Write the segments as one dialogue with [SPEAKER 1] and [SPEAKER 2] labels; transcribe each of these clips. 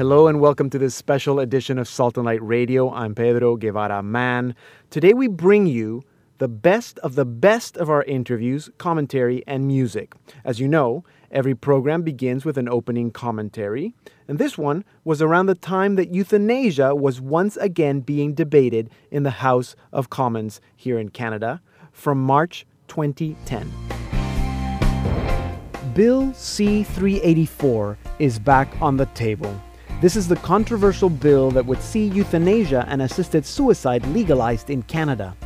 [SPEAKER 1] Hello and welcome to this special edition of Salt and Light Radio. I'm Pedro Guevara Mann. Today we bring you the best of the best of our interviews, commentary, and music. As you know, every program begins with an opening commentary, and this one was around the time that euthanasia was once again being debated in the House of Commons here in Canada from March 2010. Bill C 384 is back on the table. This is the controversial bill that would see euthanasia and assisted suicide legalized in Canada.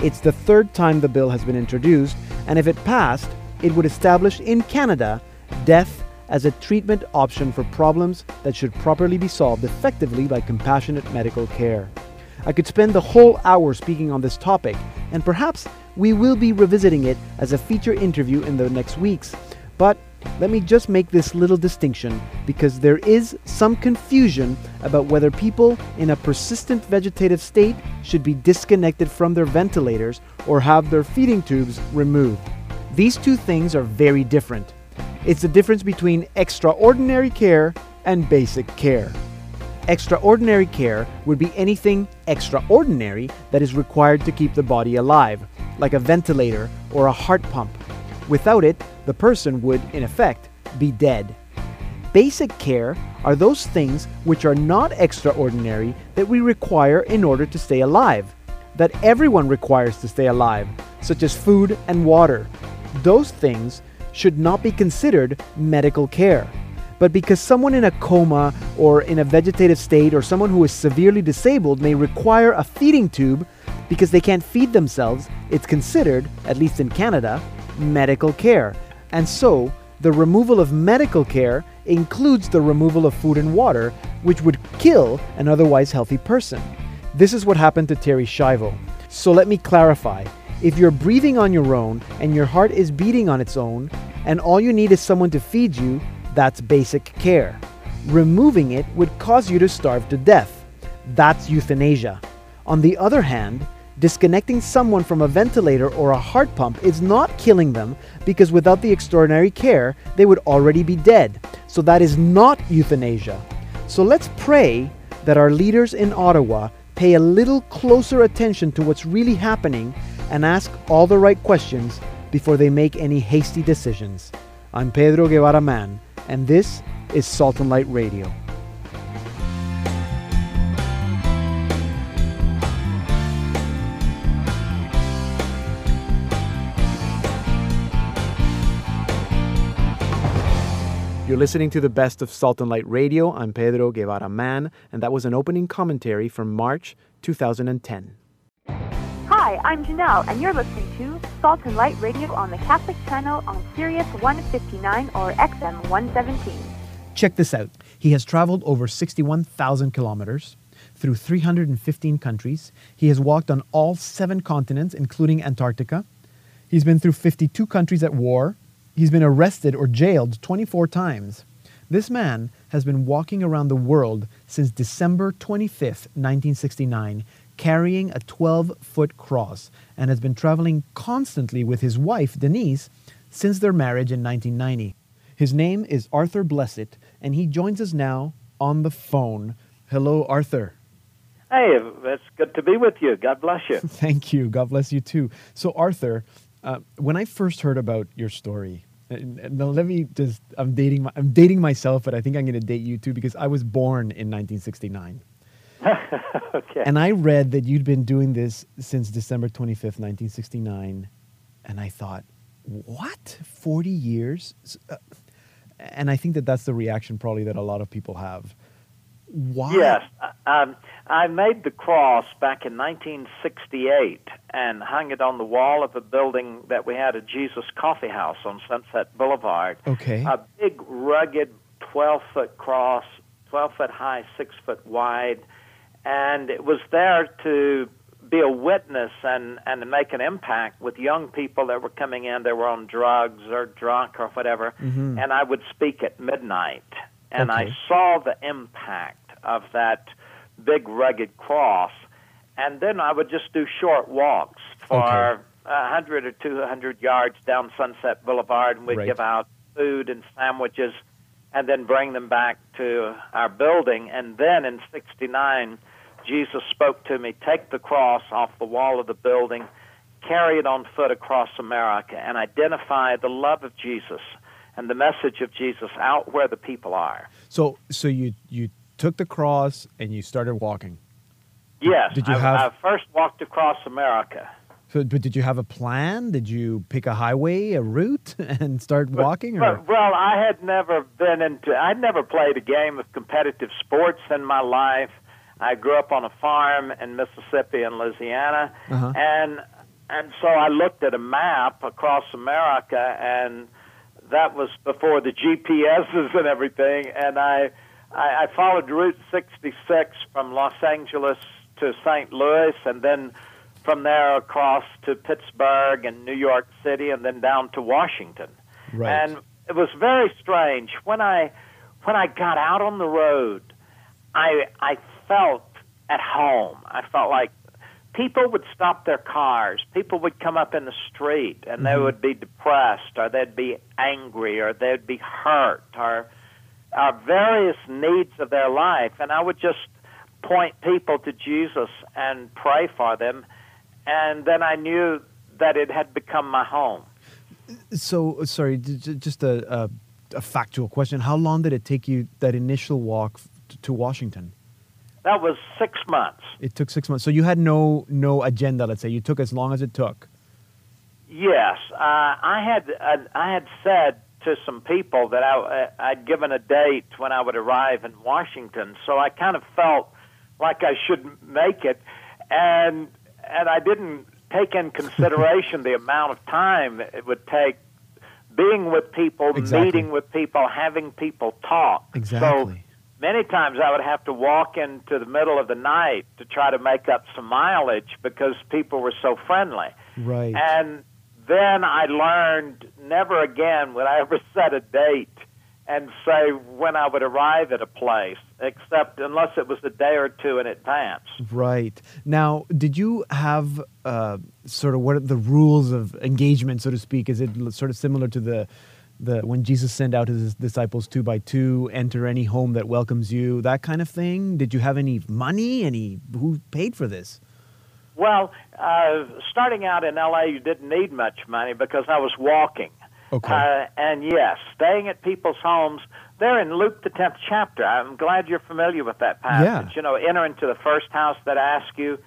[SPEAKER 1] It's the third time the bill has been introduced, and if it passed, it would establish in Canada death as a treatment option for problems that should properly be solved effectively by compassionate medical care. I could spend the whole hour speaking on this topic, and perhaps we will be revisiting it as a feature interview in the next weeks. But let me just make this little distinction because there is some confusion about whether people in a persistent vegetative state should be disconnected from their ventilators or have their feeding tubes removed. These two things are very different. It's the difference between extraordinary care and basic care. Extraordinary care would be anything extraordinary that is required to keep the body alive, like a ventilator or a heart pump. Without it, the person would, in effect, be dead. Basic care are those things which are not extraordinary that we require in order to stay alive, that everyone requires to stay alive, such as food and water. Those things should not be considered medical care. But because someone in a coma or in a vegetative state or someone who is severely disabled may require a feeding tube because they can't feed themselves, it's considered, at least in Canada, medical care. And so, the removal of medical care includes the removal of food and water, which would kill an otherwise healthy person. This is what happened to Terri Schiavo. So let me clarify. If you're breathing on your own and your heart is beating on its own, and all you need is someone to feed you, that's basic care. Removing it would cause you to starve to death. That's euthanasia. On the other hand, disconnecting someone from a ventilator or a heart pump is not killing them because without the extraordinary care, they would already be dead. So that is not euthanasia. So let's pray that our leaders in Ottawa pay a little closer attention to what's really happening and ask all the right questions before they make any hasty decisions. I'm Pedro Guevara Mann, and this is Salt and Light Radio. You're listening to the best of Salt and Light Radio. I'm Pedro Guevara Mann, and that was an opening commentary from March 2010.
[SPEAKER 2] Hi, I'm Janelle, and you're listening to Salt and Light Radio on the Catholic Channel on Sirius 159 or XM 117.
[SPEAKER 1] Check this out. He has traveled over 61,000 kilometers through 315 countries. He has walked on all seven continents, including Antarctica. He's been through 52 countries at war. He's been arrested or jailed 24 times. This man has been walking around the world since December 25th, 1969, carrying a 12 foot cross, and has been traveling constantly with his wife, Denise, since their marriage in 1990. His name is Arthur Blessitt, and he joins us now on the phone. Hello, Arthur.
[SPEAKER 3] Hey, it's good to be with you. God bless you.
[SPEAKER 1] Thank you. God bless you too. So, Arthur, uh, when I first heard about your story, now let me just I'm dating my, I'm dating myself, but I think I'm going to date you too because I was born in 1969.
[SPEAKER 3] okay.
[SPEAKER 1] And I read that you'd been doing this since December 25th, 1969, and I thought, what? 40 years? Uh, and I think that that's the reaction probably that a lot of people have. Why?
[SPEAKER 3] Yes. Um, I made the cross back in 1968 and hung it on the wall of a building that we had a Jesus Coffee House on Sunset Boulevard.
[SPEAKER 1] Okay.
[SPEAKER 3] A big, rugged 12 foot cross, 12 foot high, 6 foot wide. And it was there to be a witness and, and to make an impact with young people that were coming in that were on drugs or drunk or whatever.
[SPEAKER 1] Mm-hmm.
[SPEAKER 3] And I would speak at midnight. And
[SPEAKER 1] Okay.
[SPEAKER 3] I saw the impact of that big rugged cross. And then I would just do short walks for
[SPEAKER 1] Okay.
[SPEAKER 3] a 100 or 200 yards down Sunset Boulevard, and we'd
[SPEAKER 1] Right.
[SPEAKER 3] give out food and sandwiches. and then bring them back to our building. And then in 69, Jesus spoke to me take the cross off the wall of the building, carry it on foot across America, and identify the love of Jesus and the message of Jesus out where the people are.
[SPEAKER 1] So, so you you took the cross and you started walking.
[SPEAKER 3] Yes.
[SPEAKER 1] Did you
[SPEAKER 3] I,
[SPEAKER 1] have-
[SPEAKER 3] I first walked across America.
[SPEAKER 1] So, but did you have a plan? Did you pick a highway, a route, and start walking? Or
[SPEAKER 3] Well, well, I had never been into. I'd never played a game of competitive sports in my life. I grew up on a farm in Mississippi and Louisiana,
[SPEAKER 1] Uh-huh.
[SPEAKER 3] and and so I looked at a map across America, and that was before the GPSs and everything. And I I, I followed Route 66 from Los Angeles to St. Louis, and then from there across to Pittsburgh and New York City, and then down to Washington.
[SPEAKER 1] Right.
[SPEAKER 3] And it was very strange when I when I got out on the road. I I felt at home. I felt like people would stop their cars. People would come up in the street and they mm-hmm. would be depressed or they'd be angry or they'd be hurt or uh, various needs of their life. And I would just point people to Jesus and pray for them. And then I knew that it had become my home.
[SPEAKER 1] so sorry, just a, a a factual question. How long did it take you that initial walk to, to Washington?
[SPEAKER 3] That was six months.
[SPEAKER 1] It took six months. So you had no no agenda. Let's say you took as long as it took.
[SPEAKER 3] Yes, uh, I had uh, I had said to some people that I I'd given a date when I would arrive in Washington, so I kind of felt like I should make it, and and I didn't take in consideration the amount of time it would take being with people,
[SPEAKER 1] Exactly.
[SPEAKER 3] meeting with people, having people talk.
[SPEAKER 1] Exactly.
[SPEAKER 3] So many times I would have to walk into the middle of the night to try to make up some mileage because people were so friendly.
[SPEAKER 1] Right.
[SPEAKER 3] And then I learned never again would I ever set a date and say when I would arrive at a place, except unless it was a day or two in advance.
[SPEAKER 1] Right. Now, did you have uh, sort of what are the rules of engagement, so to speak? Is it sort of similar to the the when Jesus sent out his disciples two by two, enter any home that welcomes you, that kind of thing? Did you have any money? Any who paid for this?
[SPEAKER 3] Well, uh, starting out in LA, you didn't need much money because I was walking.
[SPEAKER 1] Okay.
[SPEAKER 3] Uh, and yes, staying at people's homes. They're in Luke the tenth chapter. I'm glad you're familiar with that passage.
[SPEAKER 1] Yeah.
[SPEAKER 3] You know, enter into the first house that asks you,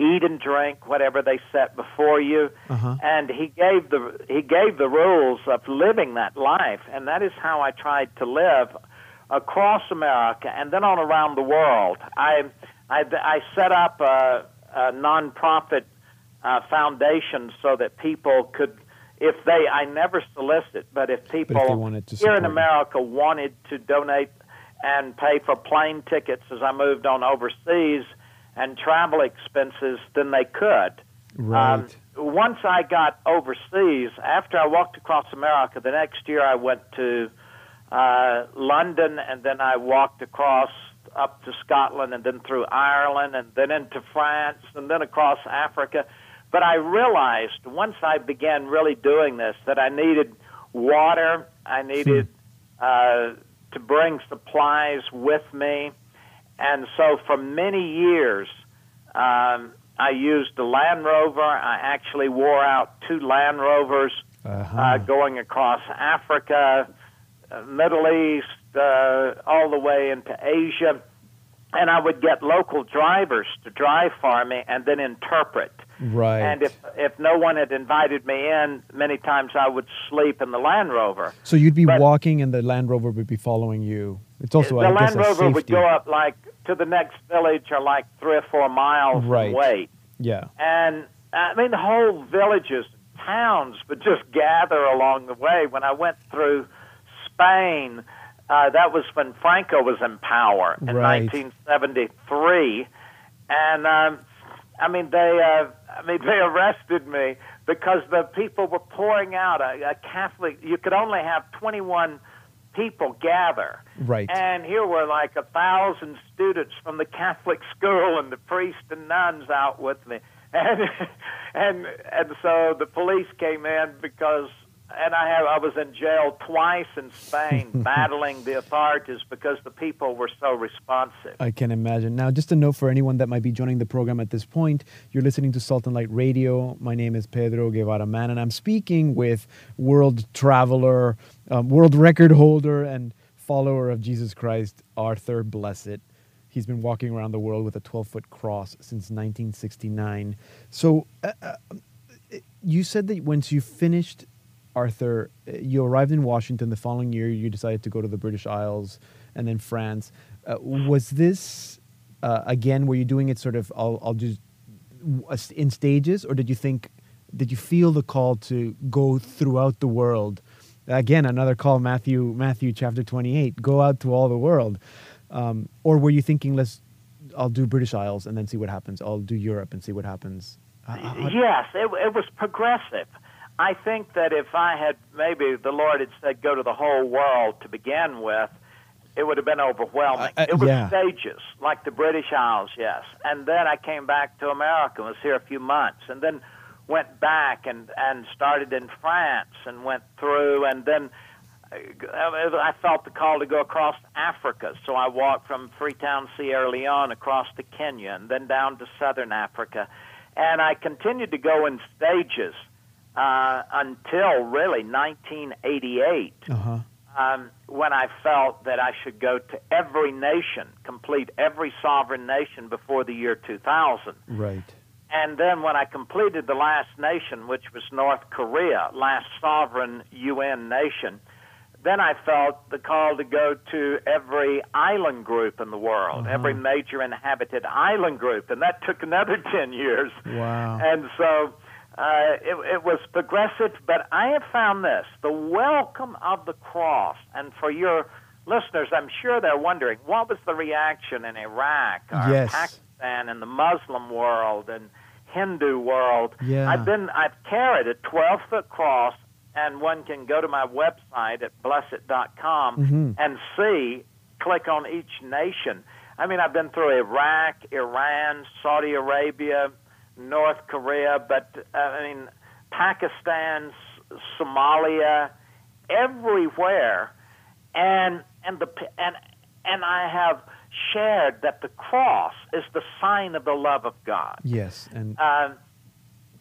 [SPEAKER 3] eat and drink whatever they set before you.
[SPEAKER 1] Uh-huh.
[SPEAKER 3] And he gave the he gave the rules of living that life, and that is how I tried to live across America and then on around the world. I I, I set up a, a nonprofit uh, foundation so that people could, if they, I never solicit, but if people
[SPEAKER 1] wanted to
[SPEAKER 3] here in
[SPEAKER 1] support you.
[SPEAKER 3] America wanted to donate and pay for plane tickets as I moved on overseas and travel expenses, then they could.
[SPEAKER 1] Right.
[SPEAKER 3] Um, once I got overseas, after I walked across America, the next year I went to uh, London, and then I walked across up to Scotland, and then through Ireland, and then into France, and then across Africa. But I realized once I began really doing this that I needed water, I needed uh, to bring supplies with me, and so for many years. Um, I used a Land Rover. I actually wore out two Land Rovers
[SPEAKER 1] Uh-huh.
[SPEAKER 3] uh, going across Africa, uh, Middle East, uh, all the way into Asia. And I would get local drivers to drive for me and then interpret.
[SPEAKER 1] Right.
[SPEAKER 3] And if if no one had invited me in, many times I would sleep in the Land Rover.
[SPEAKER 1] so you'd be
[SPEAKER 3] but-
[SPEAKER 1] walking, and the Land Rover would be following you. It's also
[SPEAKER 3] the
[SPEAKER 1] I guess
[SPEAKER 3] Land
[SPEAKER 1] a
[SPEAKER 3] Rover would go up like to the next village or like three or four miles
[SPEAKER 1] Right.
[SPEAKER 3] and.
[SPEAKER 1] Yeah.
[SPEAKER 3] And I mean, the whole villages, towns would just gather along the way. When I went through Spain, uh, that was when Franco was in power in
[SPEAKER 1] Right.
[SPEAKER 3] 1973, and um, I mean, they, uh, I mean, they arrested me because the people were pouring out a, a Catholic. You could only have 21 people gather.
[SPEAKER 1] Right.
[SPEAKER 3] And here were like a thousand students from the Catholic school and the priests and nuns out with me. And and and so the police came in because and I have I was in jail twice in Spain battling the authorities because the people were so responsive.
[SPEAKER 1] I can imagine. Now, just a note for anyone that might be joining the program at this point, you're listening to Salt and Light Radio. My name is Pedro Guevara Mann, and I'm speaking with world traveler, um, world record holder, and follower of Jesus Christ, Arthur Blessitt. He's been walking around the world with a 12 foot cross since 1969. So, uh, uh, you said that once you finished Arthur, you arrived in Washington the following year. You decided to go to the British Isles and then France. Uh, was this uh, again? Were you doing it sort of? I'll, I'll just in stages, or did you think? Did you feel the call to go throughout the world? Again, another call, Matthew, Matthew chapter twenty-eight. Go out to all the world, um, or were you thinking, let's? I'll do British Isles and then see what happens. I'll do Europe and see what happens.
[SPEAKER 3] yes, it, it was progressive. I think that if I had maybe the Lord had said go to the whole world to begin with, it would have been overwhelming.
[SPEAKER 1] Uh, uh,
[SPEAKER 3] it was
[SPEAKER 1] yeah.
[SPEAKER 3] stages, like the British Isles, yes. And then I came back to America and was here a few months, and then went back and and started in France and went through, and then uh, I felt the call to go across Africa, so I walked from Freetown, Sierra Leone, across to Kenya, and then down to southern Africa, and I continued to go in stages uh, until really 1988, uh-huh. um, when I felt that I should go to every nation, complete every sovereign nation before the year 2000.
[SPEAKER 1] Right.
[SPEAKER 3] And then when I completed the last nation, which was North Korea, last sovereign UN nation, then I felt the call to go to every island group in the world, uh-huh. every major inhabited island group, and that took another 10 years.
[SPEAKER 1] Wow.
[SPEAKER 3] And so uh, it, it was progressive, but I have found this the welcome of the cross. And for your listeners, I'm sure they're wondering what was the reaction in Iraq or
[SPEAKER 1] yes.
[SPEAKER 3] Pakistan and the Muslim world and Hindu world.
[SPEAKER 1] Yeah.
[SPEAKER 3] I've been I've carried a 12 foot cross, and one can go to my website at blessitt.com
[SPEAKER 1] mm-hmm.
[SPEAKER 3] and see, click on each nation. I mean, I've been through Iraq, Iran, Saudi Arabia, North Korea, but uh, I mean Pakistan, Somalia, everywhere, and and the and and I have shared that the cross is the sign of the love of God.
[SPEAKER 1] Yes, and.
[SPEAKER 3] Uh,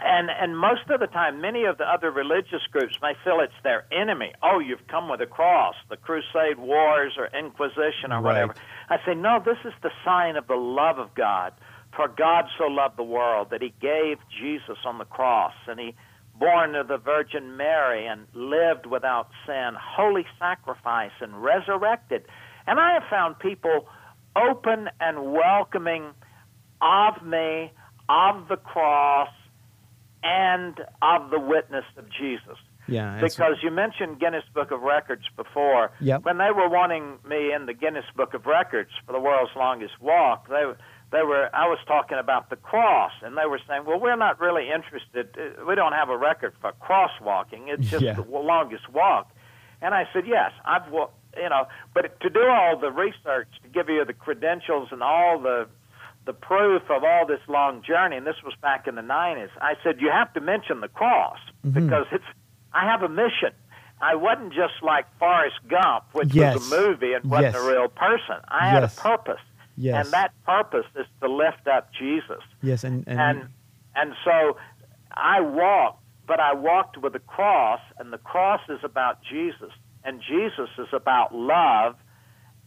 [SPEAKER 3] and and most of the time, many of the other religious groups may feel it's their enemy. Oh, you've come with a cross, the Crusade Wars or Inquisition or
[SPEAKER 1] right.
[SPEAKER 3] whatever. I say no. This is the sign of the love of God. For God so loved the world that he gave Jesus on the cross, and he born of the Virgin Mary and lived without sin, holy sacrifice, and resurrected. And I have found people open and welcoming of me, of the cross, and of the witness of Jesus.
[SPEAKER 1] Yeah,
[SPEAKER 3] because you mentioned Guinness Book of Records before.
[SPEAKER 1] Yep.
[SPEAKER 3] When they were wanting me in the Guinness Book of Records for the world's longest walk, they they were I was talking about the cross, and they were saying, "Well, we're not really interested. Uh, we don't have a record for crosswalking. It's just
[SPEAKER 1] yeah.
[SPEAKER 3] the longest walk." And I said, "Yes, I've you know, but to do all the research to give you the credentials and all the the proof of all this long journey, and this was back in the '90s. I said you have to mention the cross
[SPEAKER 1] mm-hmm.
[SPEAKER 3] because it's I have a mission." I wasn't just like Forrest Gump, which
[SPEAKER 1] yes.
[SPEAKER 3] was a movie and wasn't
[SPEAKER 1] yes.
[SPEAKER 3] a real person. I had a purpose.
[SPEAKER 1] Yes.
[SPEAKER 3] And that purpose is to lift up Jesus.
[SPEAKER 1] Yes, and and
[SPEAKER 3] and, and so I walked, but I walked with a cross, and the cross is about Jesus, and Jesus is about love.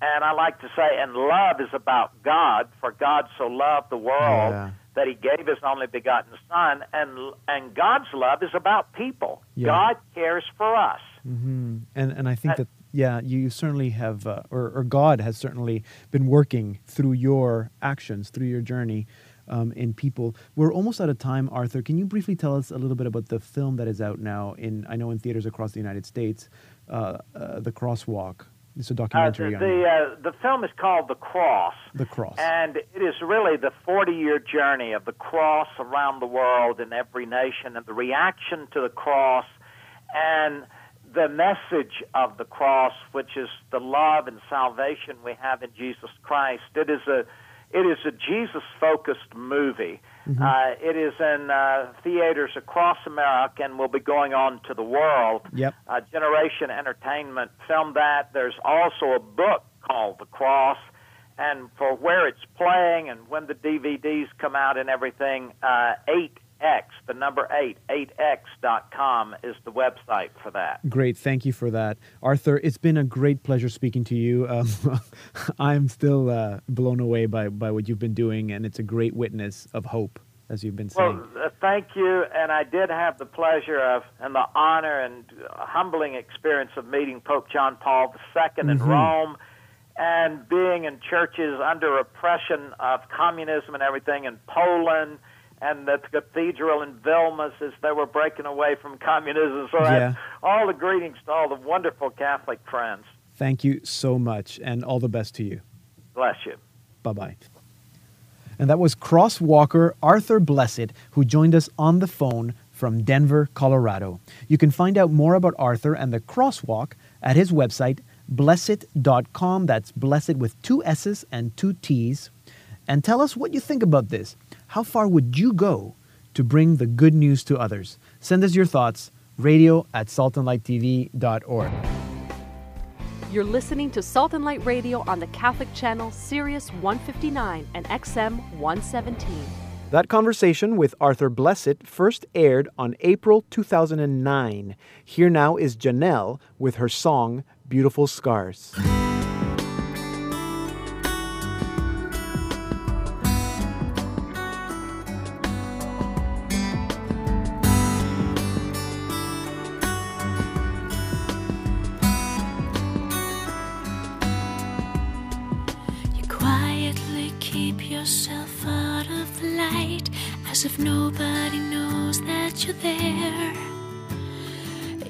[SPEAKER 3] And I like to say, and love is about God, for God so loved the world
[SPEAKER 1] yeah.
[SPEAKER 3] that He gave His only begotten Son, and and God's love is about people.
[SPEAKER 1] Yeah.
[SPEAKER 3] God cares for us.
[SPEAKER 1] Mm-hmm. And and I think that yeah, you certainly have, uh, or, or God has certainly been working through your actions, through your journey um, in people. We're almost out of time, Arthur. Can you briefly tell us a little bit about the film that is out now in I know in theaters across the United States, uh, uh, The Crosswalk. It's a documentary.
[SPEAKER 3] Uh, the the, uh, the, film is called The Cross.
[SPEAKER 1] The Cross.
[SPEAKER 3] And it is really the 40 year journey of the cross around the world in every nation and the reaction to the cross and the message of the cross, which is the love and salvation we have in Jesus Christ. It is a It is a Jesus focused movie. Mm-hmm. Uh, it is in uh, theaters across America and will be going on to the world.
[SPEAKER 1] Yep.
[SPEAKER 3] Uh, Generation Entertainment filmed that. There's also a book called The Cross. And for where it's playing and when the DVDs come out and everything, uh, 8 X, the number eight, 8x.com is the website for that.
[SPEAKER 1] Great. Thank you for that. Arthur, it's been a great pleasure speaking to you. Um, I'm still uh, blown away by, by what you've been doing, and it's a great witness of hope, as you've been saying.
[SPEAKER 3] Well, uh, thank you. And I did have the pleasure of, and the honor and humbling experience of meeting Pope John Paul II mm-hmm. in Rome and being in churches under oppression of communism and everything in Poland and the cathedral in Vilnius as they were breaking away from communism. So yeah. all the greetings to all the wonderful Catholic friends.
[SPEAKER 1] Thank you so much, and all the best to you.
[SPEAKER 3] Bless you.
[SPEAKER 1] Bye bye. And that was crosswalker Arthur Blessitt, who joined us on the phone from Denver, Colorado. You can find out more about Arthur and the crosswalk at his website, blessitt.com. That's blessed with two S's and two T's. And tell us what you think about this. How far would you go to bring the good news to others? Send us your thoughts, radio at saltandlighttv.org.
[SPEAKER 4] You're listening to Salt and Light Radio on the Catholic channel Sirius 159 and XM 117.
[SPEAKER 1] That conversation with Arthur Blessitt first aired on April 2009. Here now is Janelle with her song Beautiful Scars.
[SPEAKER 5] If nobody knows that you're there.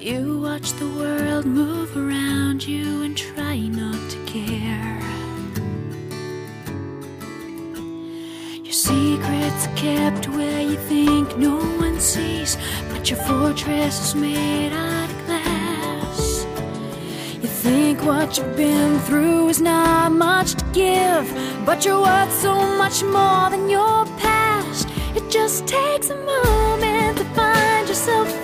[SPEAKER 5] You watch the world move around you and try not to care. Your secrets are kept where you think no one sees, but your fortress is made out of glass. You think what you've been through is not much to give, but you're worth so much more than your past. It just takes a moment to find yourself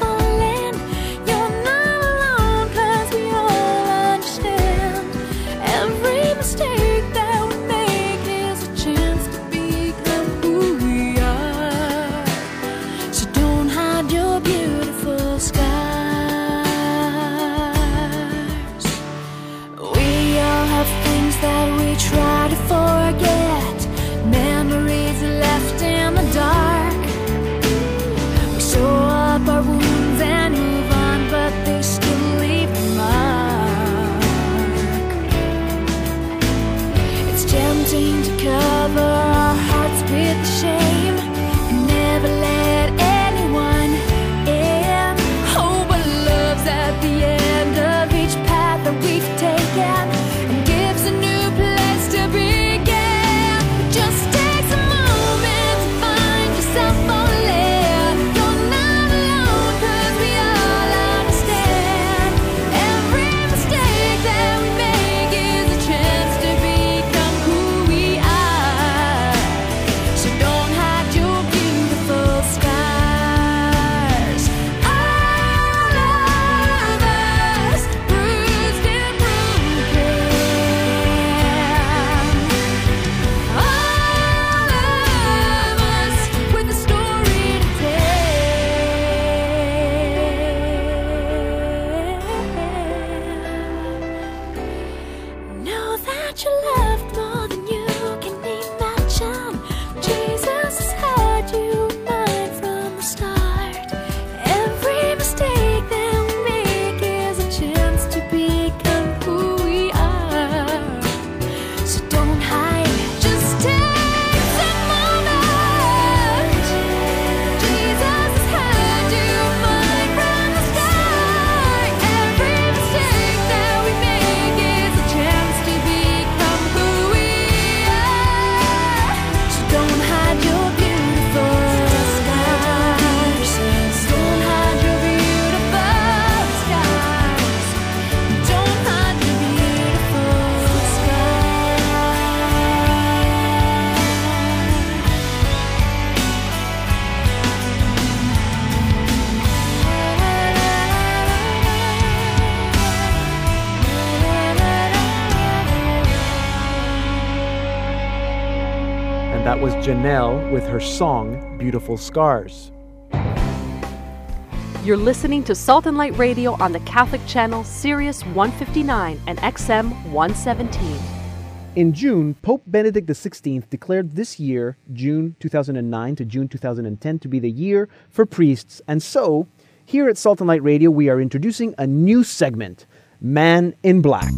[SPEAKER 1] Janelle with her song Beautiful Scars.
[SPEAKER 4] You're listening to Salt and Light Radio on the Catholic channel Sirius 159 and XM 117.
[SPEAKER 1] In June, Pope Benedict XVI declared this year, June 2009 to June 2010, to be the year for priests. And so, here at Salt and Light Radio, we are introducing a new segment Man in Black.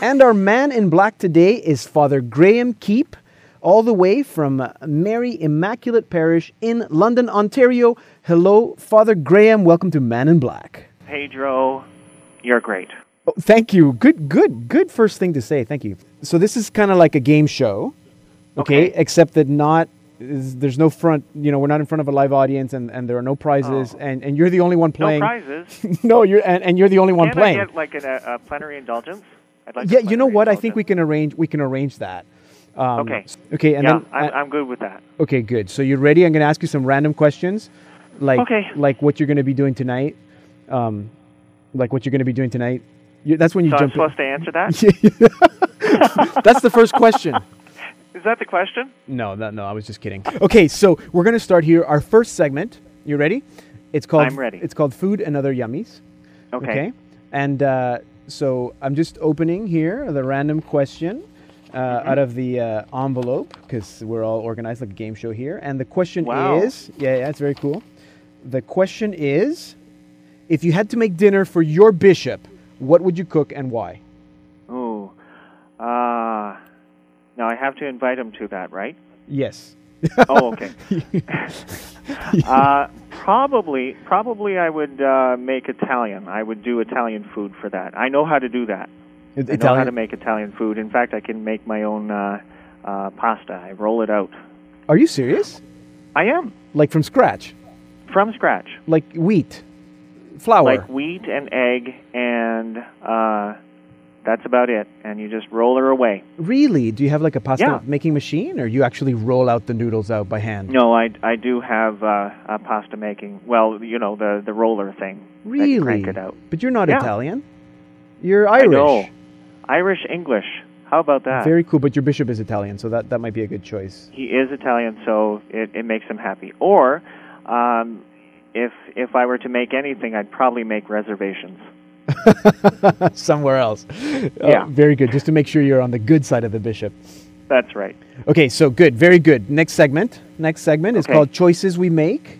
[SPEAKER 1] And our man in black today is Father Graham Keep, all the way from Mary Immaculate Parish in London, Ontario. Hello, Father Graham. Welcome to Man in Black.
[SPEAKER 6] Pedro, you're great.
[SPEAKER 1] Oh, thank you. Good, good, good first thing to say. Thank you. So this is kind of like a game show, okay?
[SPEAKER 6] Okay.
[SPEAKER 1] Except that not is, there's no front. You know, we're not in front of a live audience, and, and there are no prizes,
[SPEAKER 6] Oh.
[SPEAKER 1] and, and you're the only one playing No
[SPEAKER 6] prizes.
[SPEAKER 1] no, you're and, and you're the only one
[SPEAKER 6] Can
[SPEAKER 1] playing.
[SPEAKER 6] I get like a, a plenary indulgence? I'd like.
[SPEAKER 1] yeah, you know what? I think we can arrange. We can arrange that. Um,
[SPEAKER 6] Okay.
[SPEAKER 1] Okay, and
[SPEAKER 6] yeah,
[SPEAKER 1] then
[SPEAKER 6] I'm, I'm good with that.
[SPEAKER 1] okay, good. So you're ready? I'm going to ask you some random questions, like
[SPEAKER 6] Okay.
[SPEAKER 1] like what you're going to be doing tonight, um, like what you're going to be doing tonight. You, that's when you
[SPEAKER 6] So I'm
[SPEAKER 1] jump. in.
[SPEAKER 6] supposed to answer that?
[SPEAKER 1] That's the first question.
[SPEAKER 6] Is that the question?
[SPEAKER 1] No, that, no, I was just kidding. Okay, so we're gonna start here. Our first segment. You ready? It's called.
[SPEAKER 6] I'm ready.
[SPEAKER 1] It's called food and other yummies.
[SPEAKER 6] Okay. Okay.
[SPEAKER 1] And uh, so I'm just opening here the random question uh,
[SPEAKER 6] Mm-hmm.
[SPEAKER 1] out of the uh, envelope because we're all organized like a game show here. And the question
[SPEAKER 6] Wow.
[SPEAKER 1] is, yeah, yeah, it's very cool. The question is, if you had to make dinner for your bishop, what would you cook and why?
[SPEAKER 6] Oh, Uh, now I have to invite him to that, right?
[SPEAKER 1] Yes.
[SPEAKER 6] Oh, okay. uh, probably, probably I would uh, make Italian. I would do Italian food for that. I know how to do that. I know how to make Italian food. In fact, I can make my own uh, uh, pasta. I roll it out.
[SPEAKER 1] Are you serious?
[SPEAKER 6] I am
[SPEAKER 1] Like from scratch?
[SPEAKER 6] from scratch,
[SPEAKER 1] Like wheat, flour.
[SPEAKER 6] like wheat and egg, and uh, that's about it. And you just roll her away.
[SPEAKER 1] really? Do you have like a pasta
[SPEAKER 6] Yeah.
[SPEAKER 1] making machine, or you actually roll out the noodles out by hand?
[SPEAKER 6] No, I, I do have uh, a pasta making. Well, you know the the roller thing.
[SPEAKER 1] Really?
[SPEAKER 6] crank it out.
[SPEAKER 1] But you're not
[SPEAKER 6] Yeah.
[SPEAKER 1] Italian. You're Irish.
[SPEAKER 6] I know. Irish English. How about that?
[SPEAKER 1] Very cool. But your bishop is Italian, so that, that might be a good choice.
[SPEAKER 6] he is Italian, so it, it makes him happy. Or, um, if if I were to make anything, I'd probably make reservations.
[SPEAKER 1] Somewhere else. Uh,
[SPEAKER 6] Yeah.
[SPEAKER 1] very good. Just to make sure you're on the good side of the bishop.
[SPEAKER 6] That's right.
[SPEAKER 1] Okay, so good. Very good. Next segment. Next segment is called Choices We Make.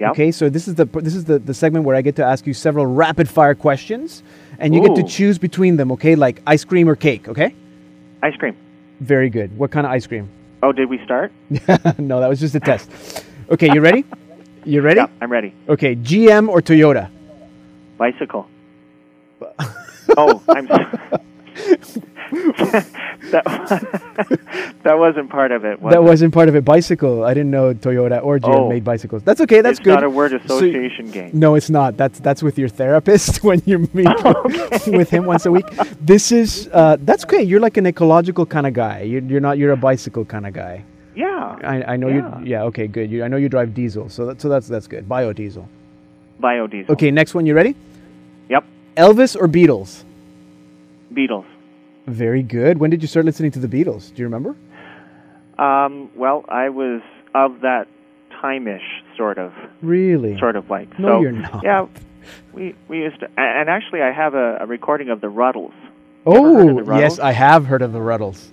[SPEAKER 6] Yep.
[SPEAKER 1] Okay, so this is the this is the, the segment where I get to ask you several rapid fire questions, and you get to choose between them. Okay, like ice cream or cake. Okay.
[SPEAKER 6] Ice cream.
[SPEAKER 1] Very good. What kind of ice cream?
[SPEAKER 6] Oh, did we start?
[SPEAKER 1] no, that was just a test. Okay, you ready? You ready?
[SPEAKER 6] Yeah, I'm ready.
[SPEAKER 1] Okay, GM or Toyota?
[SPEAKER 6] Bicycle. oh, I'm. that, that wasn't part of it. Was
[SPEAKER 1] that
[SPEAKER 6] it?
[SPEAKER 1] wasn't part of it. Bicycle. I didn't know Toyota or GM
[SPEAKER 6] Oh.
[SPEAKER 1] made bicycles. That's okay. That's
[SPEAKER 6] it's
[SPEAKER 1] good.
[SPEAKER 6] not a word
[SPEAKER 1] So-
[SPEAKER 6] association game.
[SPEAKER 1] no, it's not. That's that's with your therapist when you meet with him once a week. This is uh, that's okay. You're like an ecological kind of guy. You're, you're not. You're a bicycle kind of guy.
[SPEAKER 6] Yeah.
[SPEAKER 1] I, I know
[SPEAKER 6] Yeah.
[SPEAKER 1] you. Yeah. Okay. Good. You, I know you drive diesel. So that, so that's that's good. Biodiesel.
[SPEAKER 6] Biodiesel.
[SPEAKER 1] Okay. Next one. You ready? Elvis or Beatles?
[SPEAKER 6] Beatles.
[SPEAKER 1] Very good. When did you start listening to the Beatles? Do you remember?
[SPEAKER 6] Um, well, I was of that time-ish, sort of,
[SPEAKER 1] Really?
[SPEAKER 6] sort of like.
[SPEAKER 1] No,
[SPEAKER 6] so,
[SPEAKER 1] you're not.
[SPEAKER 6] Yeah, we we used to, and actually, I have a, a recording of the Rutles.
[SPEAKER 1] Oh,
[SPEAKER 6] the
[SPEAKER 1] yes, I have heard of the Rutles.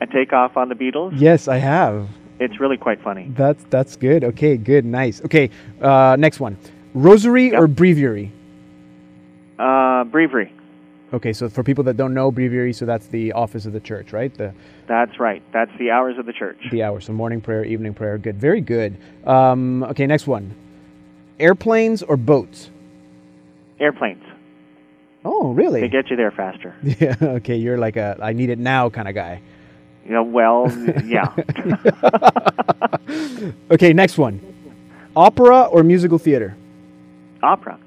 [SPEAKER 6] And take off on the Beatles.
[SPEAKER 1] Yes, I have.
[SPEAKER 6] It's really quite funny.
[SPEAKER 1] That's that's good. Okay, good, nice. Okay, uh, next one. Rosary
[SPEAKER 6] Yep.
[SPEAKER 1] or breviary?
[SPEAKER 6] Uh, breviary.
[SPEAKER 1] Okay, so for people that don't know breviary, so that's the office of the church, right? The
[SPEAKER 6] That's right. That's the hours of the church.
[SPEAKER 1] the hours. So morning prayer, evening prayer. Good, very good. Um, okay, next one. Airplanes or boats?
[SPEAKER 6] Airplanes.
[SPEAKER 1] Oh, really?
[SPEAKER 6] They get you there faster.
[SPEAKER 1] yeah. Okay, you're like a I need it now kind of guy.
[SPEAKER 6] Yeah, well, yeah.
[SPEAKER 1] Okay, next one. Opera or musical theater?
[SPEAKER 6] Opera.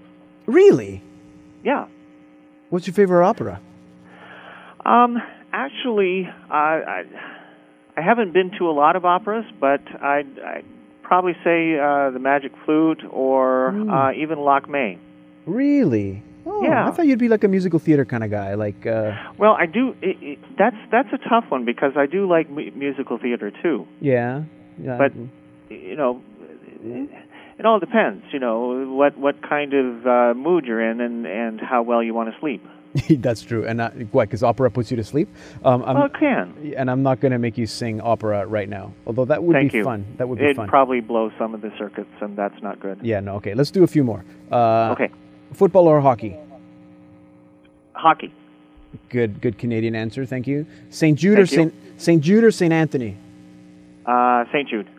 [SPEAKER 1] Really?
[SPEAKER 6] Yeah.
[SPEAKER 1] What's your favorite opera?
[SPEAKER 6] Um, actually, uh, I I haven't been to a lot of operas, but I'd, I'd probably say uh, the Magic Flute or
[SPEAKER 1] Hmm.
[SPEAKER 6] uh, even.
[SPEAKER 1] Really? Oh,
[SPEAKER 6] Yeah.
[SPEAKER 1] I thought you'd be like a musical theater kind of guy. Like, uh,
[SPEAKER 6] Well, I do. It, it, that's that's a tough one because I do like mu- musical theater too.
[SPEAKER 1] yeah, yeah.
[SPEAKER 6] But you know, it, all depends. You know what what kind of uh, mood you're in and and how well you want to sleep.
[SPEAKER 1] that's true. And uh, what? Because opera puts you to sleep. Um, I'm,
[SPEAKER 6] well, it can.
[SPEAKER 1] and I'm not going to make you sing opera right now. Although that would
[SPEAKER 6] Thank
[SPEAKER 1] be
[SPEAKER 6] you.
[SPEAKER 1] fun. That would be
[SPEAKER 6] It'd
[SPEAKER 1] fun.
[SPEAKER 6] probably blow some of the circuits, and that's not good.
[SPEAKER 1] yeah. No. Okay. Let's do a few more. Uh,
[SPEAKER 6] Okay,
[SPEAKER 1] Football or hockey?
[SPEAKER 6] hockey.
[SPEAKER 1] Good. Good Canadian answer. Thank you. St. Jude or
[SPEAKER 6] Thank you.
[SPEAKER 1] St. St. Jude or St. Anthony?
[SPEAKER 6] Uh, St. Jude.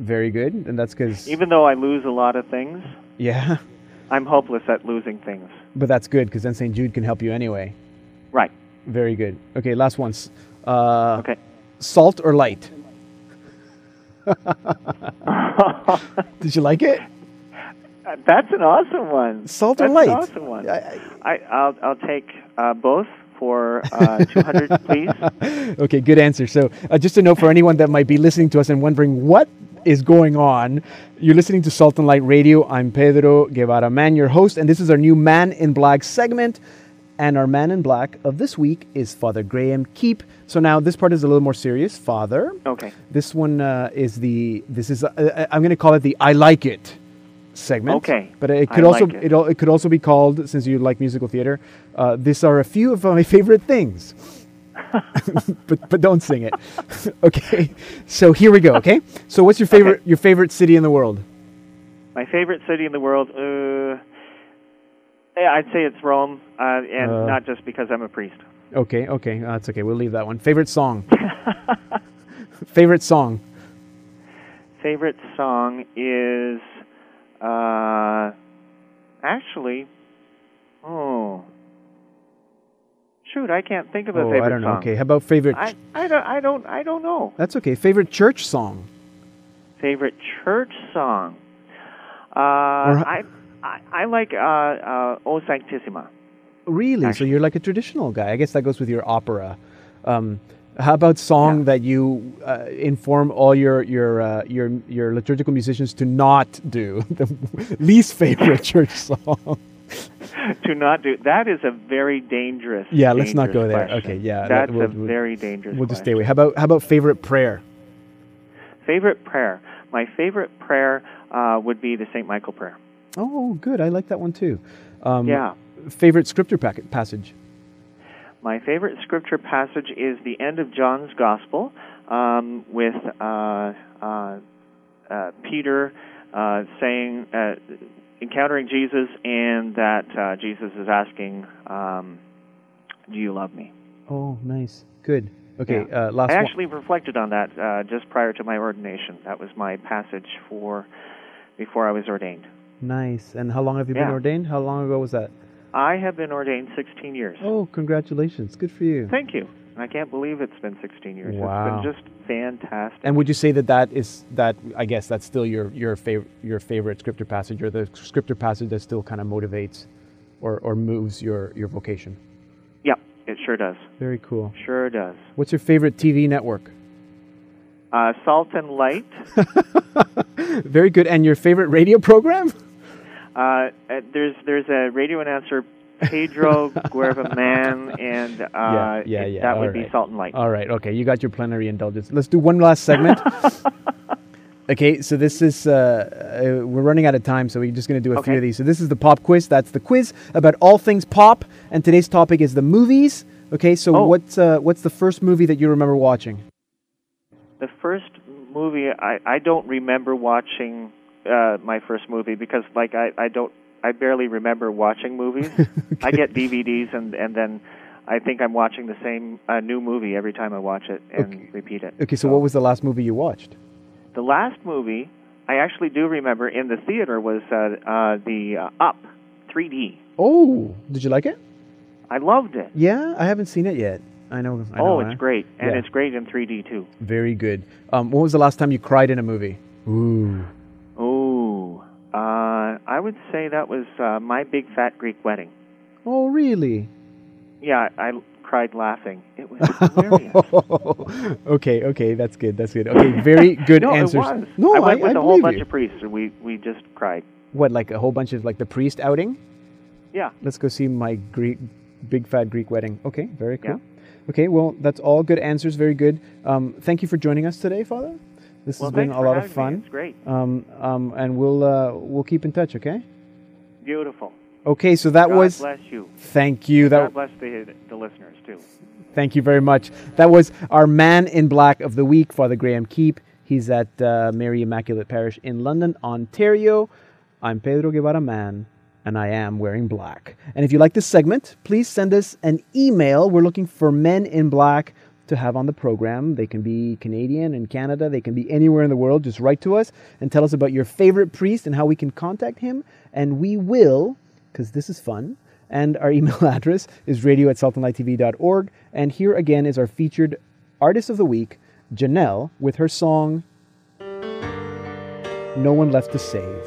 [SPEAKER 1] Very good. And that's because
[SPEAKER 6] Even though I lose a lot of things,
[SPEAKER 1] yeah.
[SPEAKER 6] I'm hopeless at losing things.
[SPEAKER 1] But that's good because then St. Jude can help you anyway.
[SPEAKER 6] Right.
[SPEAKER 1] Very good. Okay. Last ones. Uh,
[SPEAKER 6] Okay.
[SPEAKER 1] Salt or light? Did you like it?
[SPEAKER 6] That's an awesome one.
[SPEAKER 1] Salt or
[SPEAKER 6] That's
[SPEAKER 1] light?
[SPEAKER 6] An awesome one.
[SPEAKER 1] I- I-
[SPEAKER 6] I, I'll I'll take uh, both for uh, 200, please.
[SPEAKER 1] Okay, good answer. So, uh, just to know for anyone that might be listening to us and wondering what is going on, you're listening to Salt and Light Radio. I'm Pedro Guevara Mann, your host, and this is our new Man in Black segment. And our Man in Black of this week is Father Graham Keep. So now this part is a little more serious. Father,
[SPEAKER 6] Okay.
[SPEAKER 1] this one uh, is the this is uh, uh, I'm going to call it the I like it segment.
[SPEAKER 6] Okay.
[SPEAKER 1] but it
[SPEAKER 6] I
[SPEAKER 1] could also
[SPEAKER 6] like it.
[SPEAKER 1] it. it could also be called since you like musical theater. Uh, these are a few of my favorite things. but but don't sing it. okay. So here we go. Okay. So what's your favorite
[SPEAKER 6] Okay.
[SPEAKER 1] your favorite city in the world?
[SPEAKER 6] My favorite city in the world. Uh, I'd say it's Rome, uh, and
[SPEAKER 1] Uh.
[SPEAKER 6] not just because I'm a priest.
[SPEAKER 1] Okay. Okay. Uh, that's okay. We'll leave that one. Favorite song. favorite song.
[SPEAKER 6] Favorite song is uh, actually. Oh. Shoot, I can't think of a
[SPEAKER 1] Oh,
[SPEAKER 6] favorite
[SPEAKER 1] I don't know.
[SPEAKER 6] song.
[SPEAKER 1] Okay. How about favorite?
[SPEAKER 6] I, I don't I don't I don't know.
[SPEAKER 1] that's okay. Favorite church song.
[SPEAKER 6] Favorite church song. Uh,
[SPEAKER 1] Or-
[SPEAKER 6] I, I I like uh, uh, O Sanctissima.
[SPEAKER 1] Really? So you're like a traditional guy. I guess that goes with your opera. Um, how about song
[SPEAKER 6] Yeah.
[SPEAKER 1] that you uh, inform all your your uh, your your liturgical musicians to not do the least favorite church song?
[SPEAKER 6] to not do that is a very dangerous.
[SPEAKER 1] Yeah, let's not go there.
[SPEAKER 6] question.
[SPEAKER 1] Okay, yeah, that-
[SPEAKER 6] that's
[SPEAKER 1] we'll-
[SPEAKER 6] a
[SPEAKER 1] we'll-
[SPEAKER 6] very dangerous.
[SPEAKER 1] We'll just stay away. How about how about favorite prayer?
[SPEAKER 6] Favorite prayer. My favorite prayer uh, would be the Saint Michael prayer.
[SPEAKER 1] Oh, good. I like that one too. Um,
[SPEAKER 6] Yeah.
[SPEAKER 1] Favorite scripture packet, passage.
[SPEAKER 6] My favorite scripture passage is the end of John's Gospel um, with uh, uh, uh, Peter uh, saying, uh, encountering Jesus, and that uh, Jesus is asking, um, Do you love me?
[SPEAKER 1] Oh, nice. Good. Okay.
[SPEAKER 6] Yeah.
[SPEAKER 1] Uh, last
[SPEAKER 6] I
[SPEAKER 1] one.
[SPEAKER 6] actually reflected on that uh, just prior to my ordination. That was my passage for before I was ordained.
[SPEAKER 1] Nice. And how long have you been ordained? How long ago was that?
[SPEAKER 6] I have been ordained 16 years.
[SPEAKER 1] Oh, congratulations. Good for you.
[SPEAKER 6] Thank you. I can't believe it's been 16 years.
[SPEAKER 1] Wow.
[SPEAKER 6] It's been just fantastic.
[SPEAKER 1] And would you say that that is that? I guess that's still your your favorite your favorite scripture passage, or the scripture passage that still kind of motivates, or or moves your your vocation.
[SPEAKER 6] Yeah, it sure does.
[SPEAKER 1] Very cool.
[SPEAKER 6] Sure does.
[SPEAKER 1] What's your favorite TV network?
[SPEAKER 6] Uh, Salt and Light.
[SPEAKER 1] Very good. And your favorite radio program?
[SPEAKER 6] Uh, uh, there's there's a radio announcer, Pedro Guevara Mann, and uh,
[SPEAKER 1] Yeah, yeah, yeah,
[SPEAKER 6] that
[SPEAKER 1] all
[SPEAKER 6] would be
[SPEAKER 1] right.
[SPEAKER 6] Salt and Light.
[SPEAKER 1] All right. Okay. You got your plenary indulgence. Let's do one last segment. okay. So this is uh, uh, we're running out of time, so we're just going to do a few of these. So this is the pop quiz. That's the quiz about all things pop, and today's topic is the movies. Okay. So
[SPEAKER 6] Oh.
[SPEAKER 1] what's uh, what's the first movie that you remember watching?
[SPEAKER 6] The first movie I I don't remember watching uh, my first movie because like I I don't I barely remember watching movies. I get DVDs and and then. I think I'm watching the same uh, new movie every time I watch it and
[SPEAKER 1] Okay.
[SPEAKER 6] repeat it.
[SPEAKER 1] Okay. So what was the last movie you watched?
[SPEAKER 6] The last movie I actually do remember in the theater was uh, uh, the uh, Up 3D.
[SPEAKER 1] Oh, did you like it?
[SPEAKER 6] I loved it.
[SPEAKER 1] Yeah, I haven't seen it yet. I know. I know
[SPEAKER 6] oh,
[SPEAKER 1] huh?
[SPEAKER 6] it's great, and
[SPEAKER 1] Yeah.
[SPEAKER 6] it's great in 3D too.
[SPEAKER 1] Very good. Um, when was the last time you cried in a movie? Ooh.
[SPEAKER 6] Uh, I would say that was uh, my big fat Greek wedding.
[SPEAKER 1] Oh, really?
[SPEAKER 6] Yeah, I cried laughing. It was hilarious.
[SPEAKER 1] okay, okay, that's good. That's good. Okay, very good
[SPEAKER 6] no,
[SPEAKER 1] answers.
[SPEAKER 6] it was.
[SPEAKER 1] No,
[SPEAKER 6] I
[SPEAKER 1] I,
[SPEAKER 6] went with
[SPEAKER 1] I
[SPEAKER 6] a whole bunch
[SPEAKER 1] you.
[SPEAKER 6] of priests, and we we just cried.
[SPEAKER 1] What, like a whole bunch of like the priest outing?
[SPEAKER 6] Yeah.
[SPEAKER 5] Let's go see my Greek, big fat Greek wedding. Okay, very cool. Yeah. Okay, well, that's all good answers. Very good. Um, thank you for joining us today, Father. This
[SPEAKER 6] well,
[SPEAKER 5] has been a lot of fun.
[SPEAKER 6] Me. It's great.
[SPEAKER 5] Um, um, and we'll uh, we'll keep in touch. Okay.
[SPEAKER 6] Beautiful.
[SPEAKER 5] Okay, so that
[SPEAKER 6] God
[SPEAKER 5] was.
[SPEAKER 6] bless you.
[SPEAKER 5] Thank you.
[SPEAKER 6] And that God bless the the listeners too.
[SPEAKER 5] Thank you very much. That was our man in black of the week, Father Graham Keep. He's at uh, Mary Immaculate Parish in London, Ontario. I'm Pedro Guevara Mann, and I am wearing black. And if you like this segment, please send us an email. We're looking for men in black to have on the program. They can be Canadian in Canada, they can be anywhere in the world. Just write to us and tell us about your favorite priest and how we can contact him. And we will, because this is fun, and our email address is radio at saltandlighttv.org. And here again is our featured artist of the week, Janelle, with her song No One Left to Save.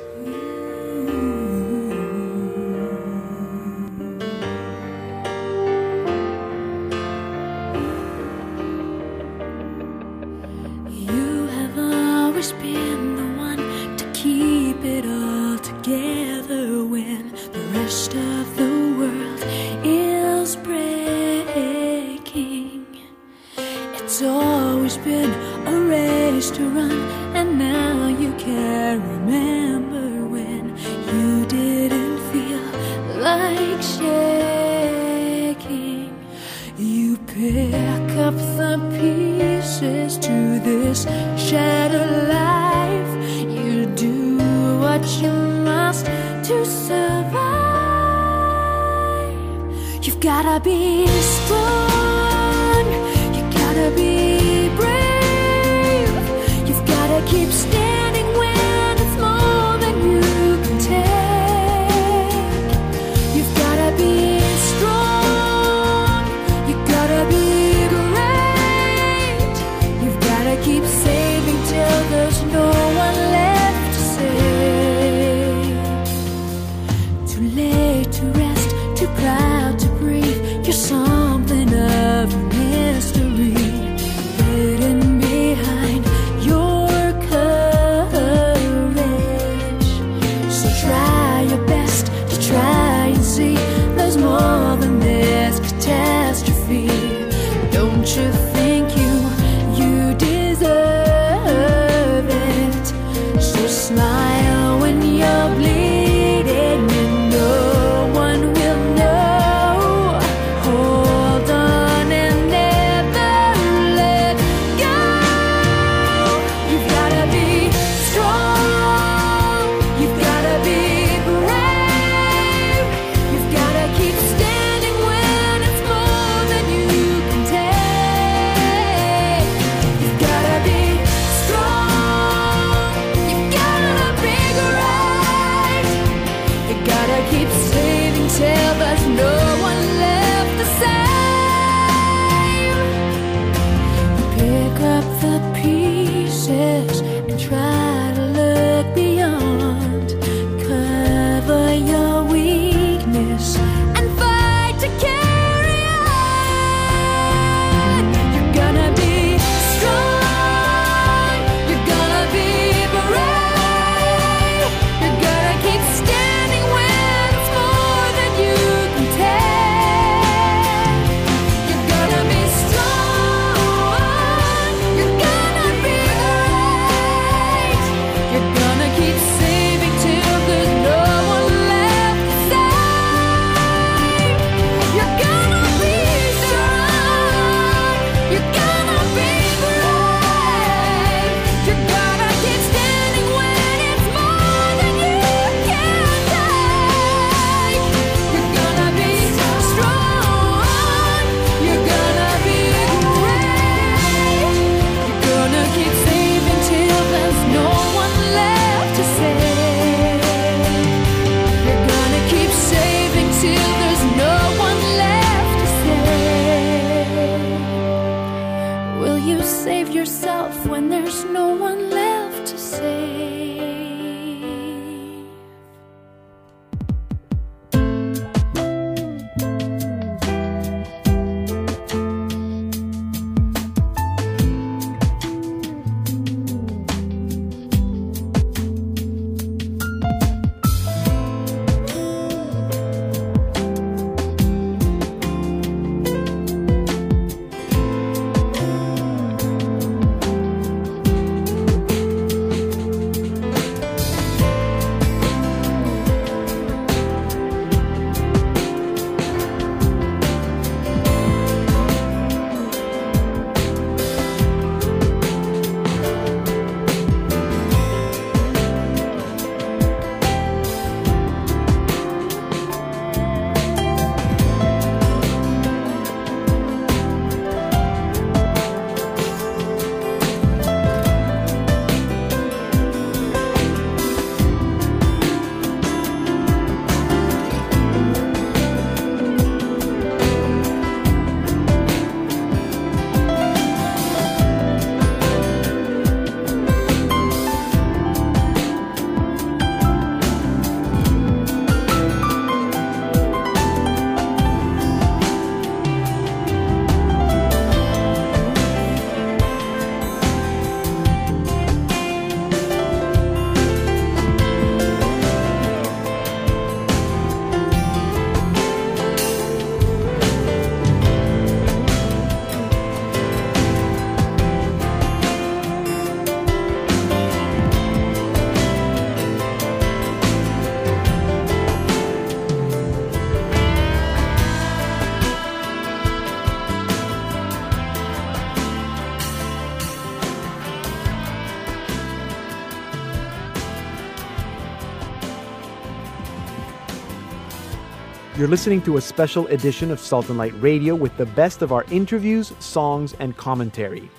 [SPEAKER 1] You're listening to a special edition of Salt and Light Radio with the best of our interviews, songs, and commentary.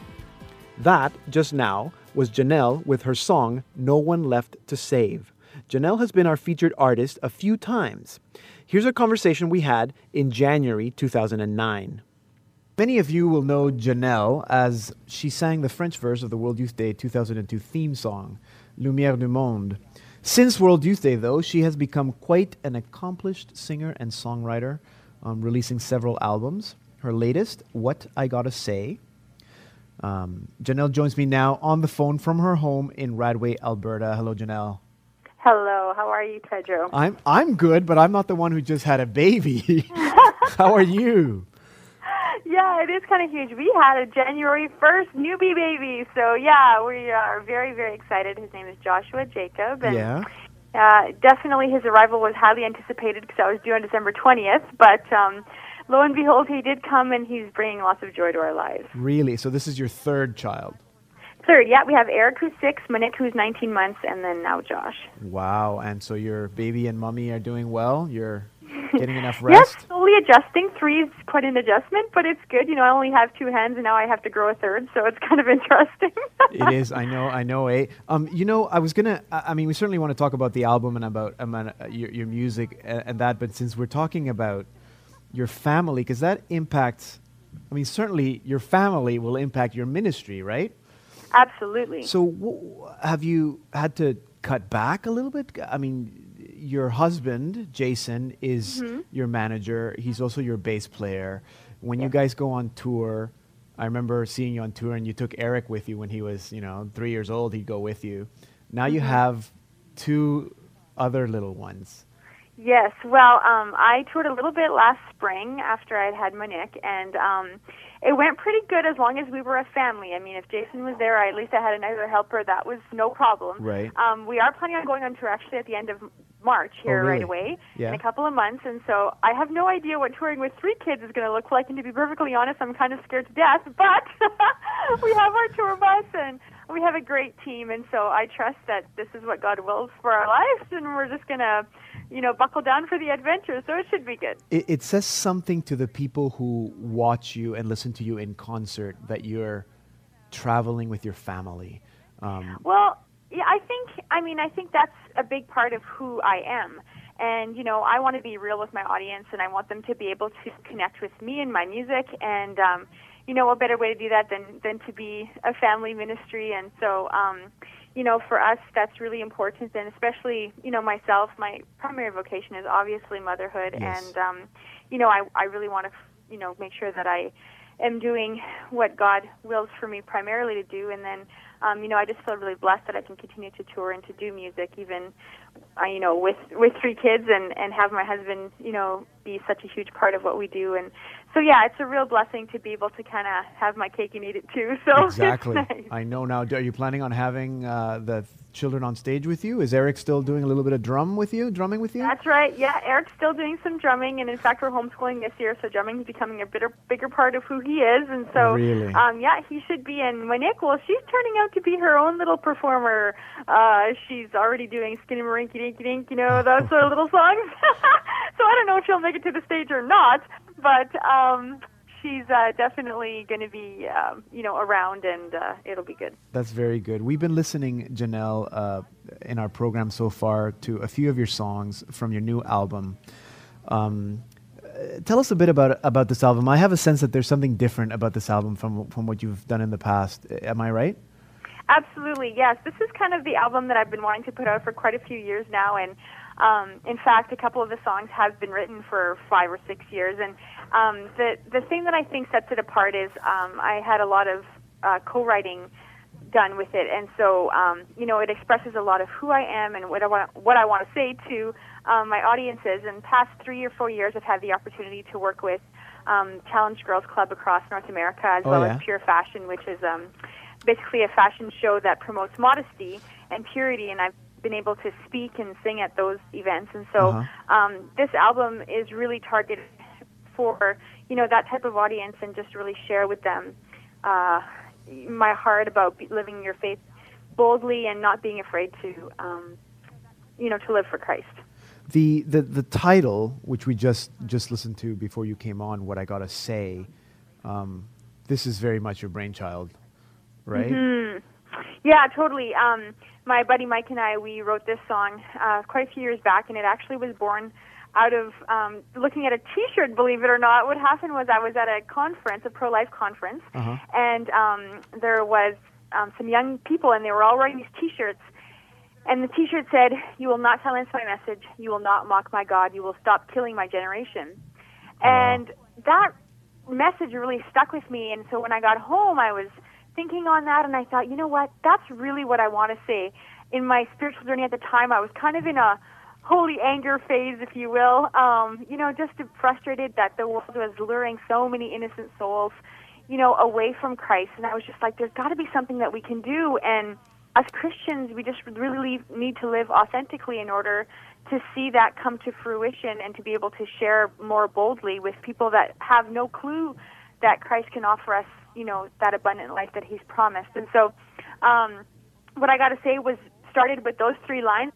[SPEAKER 1] That, just now, was Janelle with her song No One Left to Save. Janelle has been our featured artist a few times. Here's a conversation we had in January 2009. Many of you will know Janelle as she sang the French verse of the World Youth Day 2002 theme song, Lumière du Monde. Since World Youth Day, though, she has become quite an accomplished singer and songwriter, um, releasing several albums. Her latest, What I Gotta Say. Um, Janelle joins me now on the phone from her home in Radway, Alberta. Hello, Janelle.
[SPEAKER 2] Hello, how are you, Pedro?
[SPEAKER 1] I'm I'm good, but I'm not the one who just had a baby. how are you?
[SPEAKER 2] Yeah, it is kind of huge. We had a January 1st newbie baby. So, yeah, we are very, very excited. His name is Joshua Jacob.
[SPEAKER 1] And, yeah.
[SPEAKER 2] Uh, definitely his arrival was highly anticipated because I was due on December 20th. But um, lo and behold, he did come and he's bringing lots of joy to our lives.
[SPEAKER 1] Really? So, this is your third child?
[SPEAKER 2] Third, yeah. We have Eric, who's six, Monique, who's 19 months, and then now Josh.
[SPEAKER 1] Wow. And so, your baby and mommy are doing well? You're Getting enough rest?
[SPEAKER 2] yes, slowly adjusting. Three is quite an adjustment, but it's good. You know, I only have two hands, and now I have to grow a third, so it's kind of interesting.
[SPEAKER 1] it is. I know. I know. Eh? Um, you know, I was gonna. I mean, we certainly want to talk about the album and about, um, uh, your, your music and, and that, but since we're talking about your family, because that impacts. I mean, certainly your family will impact your ministry, right?
[SPEAKER 2] Absolutely.
[SPEAKER 1] So, w- have you had to cut back a little bit? I mean, your husband, Jason, is mm-hmm. your manager. He's also your bass player. When you guys go on tour, I remember seeing you on tour and you took Eric with you when he was, you know, three years old. He'd go with you. Now mm-hmm. you have two other little ones.
[SPEAKER 2] Yes. Well, um, I toured a little bit last spring after I'd had Monique, and um, it went pretty good as long as we were a family. I mean, if Jason was there, I, at least I had another helper. That was no problem.
[SPEAKER 1] Right.
[SPEAKER 2] Um, we are planning on going on tour actually at the end of March here
[SPEAKER 1] oh, really?
[SPEAKER 2] right away
[SPEAKER 1] yeah.
[SPEAKER 2] in a couple of months, and so I have no idea what touring with three kids is going to look like. And to be perfectly honest, I'm kind of scared to death. But we have our tour bus, and we have a great team, and so I trust that this is what God wills for our lives, and we're just going to, you know, buckle down for the adventure. So it should be good.
[SPEAKER 1] It, it says something to the people who watch you and listen to you in concert that you're traveling with your family.
[SPEAKER 2] Um, well, yeah, I think. I mean, I think that's a big part of who I am. And you know, I want to be real with my audience, and I want them to be able to connect with me and my music. And um, you know, a better way to do that than than to be a family ministry. And so, um, you know, for us, that's really important. And especially, you know, myself, my primary vocation is obviously motherhood,
[SPEAKER 1] yes.
[SPEAKER 2] and um, you know, I I really want to, you know, make sure that I am doing what God wills for me primarily to do, and then um, you know, I just feel really blessed that I can continue to tour and to do music, even, uh, you know, with with three kids and and have my husband, you know, be such a huge part of what we do. And so, yeah, it's a real blessing to be able to kind of have my cake and eat it too. So
[SPEAKER 1] exactly,
[SPEAKER 2] nice.
[SPEAKER 1] I know now. Are you planning on having uh, the children on stage with you? Is Eric still doing a little bit of drum with you, drumming with you?
[SPEAKER 2] That's right. Yeah, Eric's still doing some drumming, and in fact, we're homeschooling this year, so drumming is becoming a bigger, bigger part of who he is. And so,
[SPEAKER 1] really?
[SPEAKER 2] um, yeah, he should be. in. And Monique, well, she's turning out to be her own little performer. Uh, she's already doing Skinny Marinky Dinky Dink, you know, those sort of little songs. so I don't know if she'll make it to the stage or not, but um, she's uh, definitely going to be, um, you know, around, and uh, it'll be good.
[SPEAKER 1] That's very good. We've been listening, Janelle, uh, in our program so far to a few of your songs from your new album. Um, tell us a bit about about this album. I have a sense that there's something different about this album from from what you've done in the past. Am I right?
[SPEAKER 2] Absolutely, yes. This is kind of the album that I've been wanting to put out for quite a few years now, and um, in fact, a couple of the songs have been written for five or six years. And um, the the thing that I think sets it apart is um, I had a lot of uh, co-writing done with it, and so um, you know it expresses a lot of who I am and what I want what I want to say to um, my audiences. And past three or four years, I've had the opportunity to work with um, Challenge Girls Club across North America, as
[SPEAKER 1] oh,
[SPEAKER 2] well
[SPEAKER 1] yeah.
[SPEAKER 2] as Pure Fashion, which is um, basically a fashion show that promotes modesty and purity. And I've been able to speak and sing at those events. And so
[SPEAKER 1] uh-huh.
[SPEAKER 2] um, this album is really targeted for you know that type of audience and just really share with them uh, my heart about living your faith boldly and not being afraid to um, you know to live for Christ.
[SPEAKER 1] The, the the title, which we just just listened to before you came on, what I gotta say, um, this is very much your brainchild, right?
[SPEAKER 2] Mm-hmm. Yeah, totally. Um, my buddy Mike and I, we wrote this song uh, quite a few years back, and it actually was born out of um, looking at a T-shirt. Believe it or not, what happened was I was at a conference, a pro-life conference, uh-huh. and um, there was um, some young people, and they were all wearing these T-shirts. And the T-shirt said, "You will not silence my message. You will not mock my God. You will stop killing my generation." Uh-huh. And that message really stuck with me. And so when I got home, I was thinking on that, and I thought, you know what? That's really what I want to say. In my spiritual journey at the time, I was kind of in a holy anger phase, if you will. Um, you know, just frustrated that the world was luring so many innocent souls, you know, away from Christ. And I was just like, there's got to be something that we can do. And as Christians, we just really need to live authentically in order to see that come to fruition and to be able to share more boldly with people that have no clue that Christ can offer us, you know, that abundant life that He's promised. And so, um, what I got to say was started with those three lines.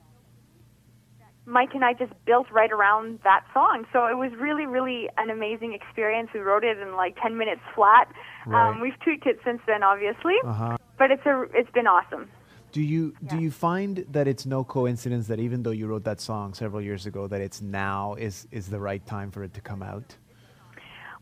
[SPEAKER 2] Mike and I just built right around that song. So it was really, really an amazing experience. We wrote it in like 10 minutes flat. Right. Um, we've tweaked it since then, obviously, uh-huh. but it's a it's been awesome.
[SPEAKER 1] Do you yeah. do you find that it's no coincidence that even though you wrote that song several years ago, that it's now is is the right time for it to come out?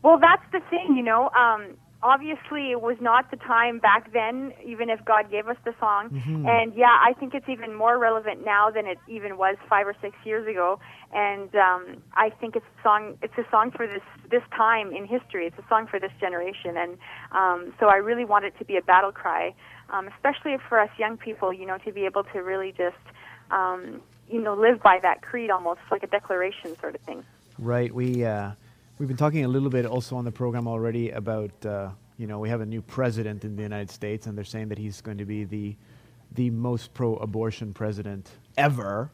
[SPEAKER 2] Well, that's the thing, you know. Um, obviously it was not the time back then even if god gave us the song. Mm-hmm. and yeah i think it's even more relevant now than it even was five or six years ago. And um i think it's a song it's a song for this this time in history. It's a song for this generation. And um so i really want it to be a battle cry um especially for us young people you know to be able to really just um you know live by that creed almost like a declaration sort of thing.
[SPEAKER 1] Right. We uh We've been talking a little bit also on the program already about, uh, you know, we have a new president in the United States, and they're saying that he's going to be the the most pro-abortion president ever.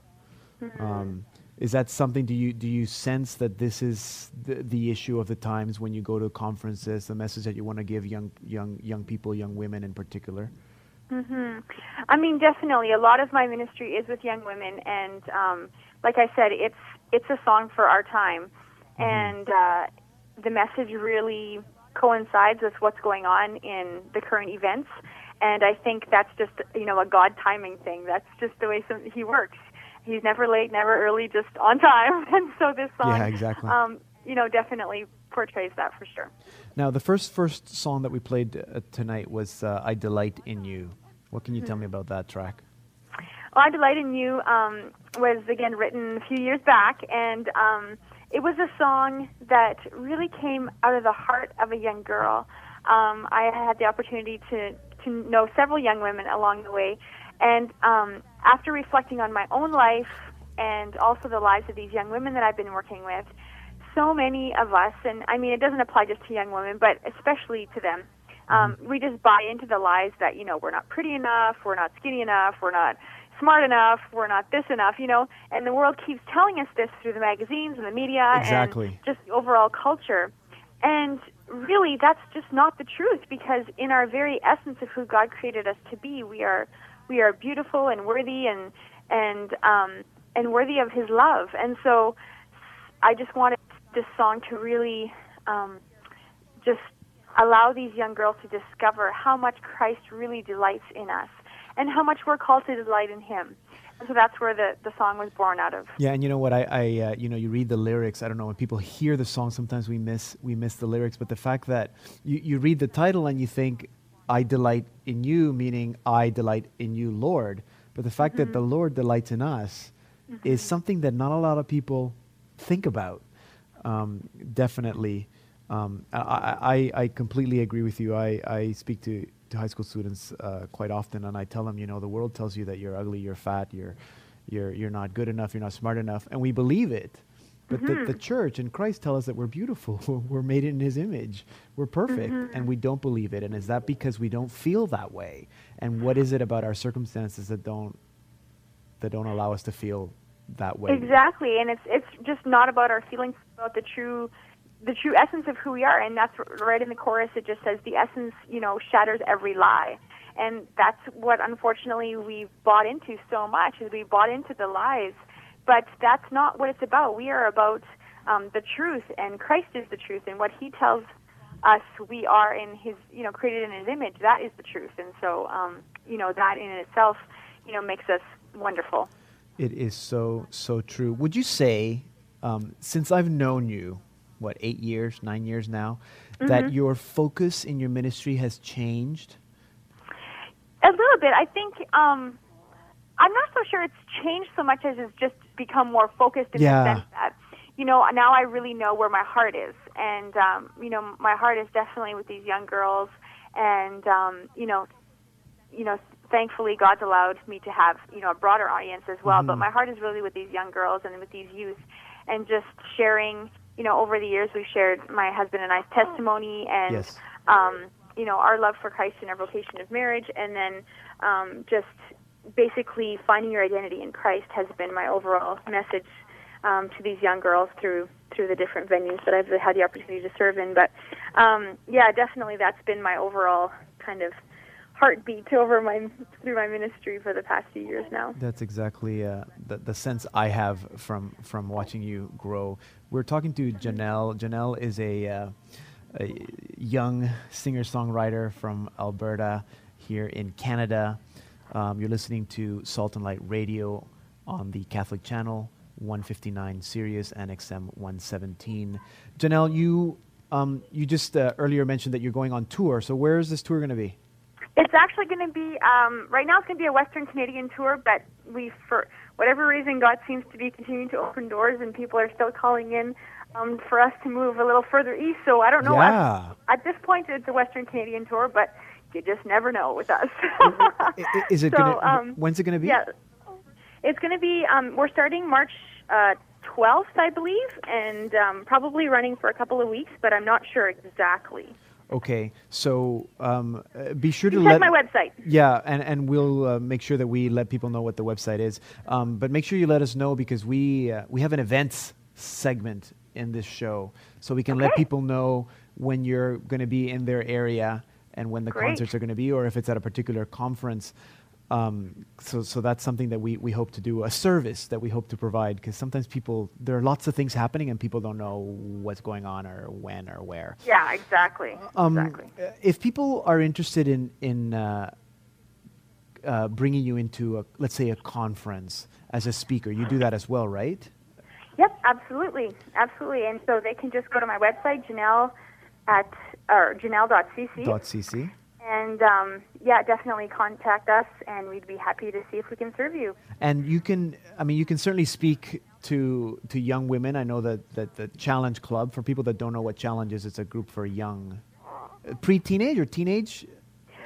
[SPEAKER 1] Mm-hmm. Um, is that something? Do you do you sense that this is the, the issue of the times when you go to conferences, the message that you want to give young young young people, young women in particular?
[SPEAKER 2] Mm-hmm. I mean, definitely. A lot of my ministry is with young women, and um, like I said, it's it's a song for our time. And uh, the message really coincides with what's going on in the current events. And I think that's just you know a God timing thing. That's just the way some, He works. He's never late, never early, just on time. And so this song,
[SPEAKER 1] yeah, exactly.
[SPEAKER 2] Um, you know, definitely portrays that for sure.
[SPEAKER 1] Now, the first first song that we played uh, tonight was uh, "I Delight in You." What can you mm-hmm. tell me about that track?
[SPEAKER 2] Well, "I Delight in You" um, was again written a few years back, and um, it was a song that really came out of the heart of a young girl. Um, I had the opportunity to to know several young women along the way, and um, after reflecting on my own life and also the lives of these young women that I've been working with, so many of us, and I mean it doesn't apply just to young women, but especially to them, um, mm-hmm. we just buy into the lies that you know we're not pretty enough, we're not skinny enough, we're not smart enough, we're not this enough, you know, and the world keeps telling us this through the magazines and the media
[SPEAKER 1] exactly.
[SPEAKER 2] and just the overall culture. And really that's just not the truth because in our very essence of who God created us to be, we are we are beautiful and worthy and and um and worthy of his love. And so I just wanted this song to really um just allow these young girls to discover how much Christ really delights in us and how much we're called to delight in Him. And so that's where the, the song was born out of.
[SPEAKER 1] Yeah, and you know what? I, I uh, you know, you read the lyrics. I don't know when people hear the song. Sometimes we miss we miss the lyrics, but the fact that you, you read the title and you think, "I delight in you," meaning I delight in you, Lord. But the fact mm-hmm. that the mm-hmm. Lord delights in us mm-hmm. is something that not a lot of people think about. Um, definitely, um, I, I, I completely agree with you. I, I speak to to high school students uh, quite often, and I tell them, you know, the world tells you that you're ugly, you're fat, you're you're you're not good enough, you're not smart enough, and we believe it. But mm-hmm. the, the church and Christ tell us that we're beautiful, we're made in His image, we're perfect, mm-hmm. and we don't believe it. And is that because we don't feel that way? And what is it about our circumstances that don't that don't allow us to feel that way?
[SPEAKER 2] Exactly, and it's it's just not about our feelings, about the true the true essence of who we are. And that's right in the chorus. It just says the essence, you know, shatters every lie. And that's what unfortunately we bought into so much is we bought into the lies but that's not what it's about. We are about um, the truth, and Christ is the truth, and what He tells us we are in His, you know, created in His image. That is the truth, and so, um, you know, that in itself, you know, makes us wonderful.
[SPEAKER 1] It is so so true. Would you say, um, since I've known you, what eight years, nine years now, mm-hmm. that your focus in your ministry has changed?
[SPEAKER 2] A little bit. I think um, I'm not so sure it's changed so much as it's just become more focused in yeah. the sense that you know now I really know where my heart is, and um, you know my heart is definitely with these young girls, and um, you know, you know thankfully God's allowed me to have you know a broader audience as well. Mm-hmm. But my heart is really with these young girls and with these youth, and just sharing. You know, over the years we've shared my husband and I's testimony and
[SPEAKER 1] yes.
[SPEAKER 2] um, you know our love for Christ and our vocation of marriage, and then um, just basically finding your identity in Christ has been my overall message um, to these young girls through through the different venues that I've had the opportunity to serve in. But um, yeah, definitely that's been my overall kind of heartbeat over my through my ministry for the past few years now.
[SPEAKER 1] That's exactly uh, the, the sense I have from from watching you grow. We're talking to Janelle. Janelle is a, uh, a young singer songwriter from Alberta here in Canada. Um, you're listening to Salt and Light Radio on the Catholic Channel 159 Sirius and XM 117. Janelle, you um, you just uh, earlier mentioned that you're going on tour. So where is this tour going to be?
[SPEAKER 2] It's actually going to be um, right now. It's going to be a Western Canadian tour, but we, for whatever reason, God seems to be continuing to open doors, and people are still calling in um, for us to move a little further east. So I don't know.
[SPEAKER 1] Yeah.
[SPEAKER 2] At, at this point, it's a Western Canadian tour, but you just never know with us.
[SPEAKER 1] is it? So, gonna, um, when's it going to be?
[SPEAKER 2] Yeah, it's going to be. Um, we're starting March uh, 12th, I believe, and um, probably running for a couple of weeks, but I'm not sure exactly.
[SPEAKER 1] Okay, so um, uh, be sure
[SPEAKER 2] to
[SPEAKER 1] check
[SPEAKER 2] let my website.
[SPEAKER 1] Yeah, and and we'll uh, make sure that we let people know what the website is. Um, but make sure you let us know because we uh, we have an events segment in this show, so we can
[SPEAKER 2] okay.
[SPEAKER 1] let people know when you're going to be in their area and when the
[SPEAKER 2] Great.
[SPEAKER 1] concerts are going to be, or if it's at a particular conference. Um, so, so that's something that we, we hope to do, a service that we hope to provide, because sometimes people, there are lots of things happening and people don't know what's going on or when or where.
[SPEAKER 2] Yeah, exactly.
[SPEAKER 1] Um,
[SPEAKER 2] exactly.
[SPEAKER 1] If people are interested in, in uh, uh, bringing you into, a, let's say, a conference as a speaker, you do that as well, right?
[SPEAKER 2] Yep, absolutely. Absolutely. And so they can just go to my website, Janelle at or janelle.cc.
[SPEAKER 1] .cc.
[SPEAKER 2] And um, yeah, definitely contact us, and we'd be happy to see if we can serve you.
[SPEAKER 1] And you can, I mean, you can certainly speak to to young women. I know that that the Challenge Club, for people that don't know what Challenge is, it's a group for young, uh, pre-teenage or teenage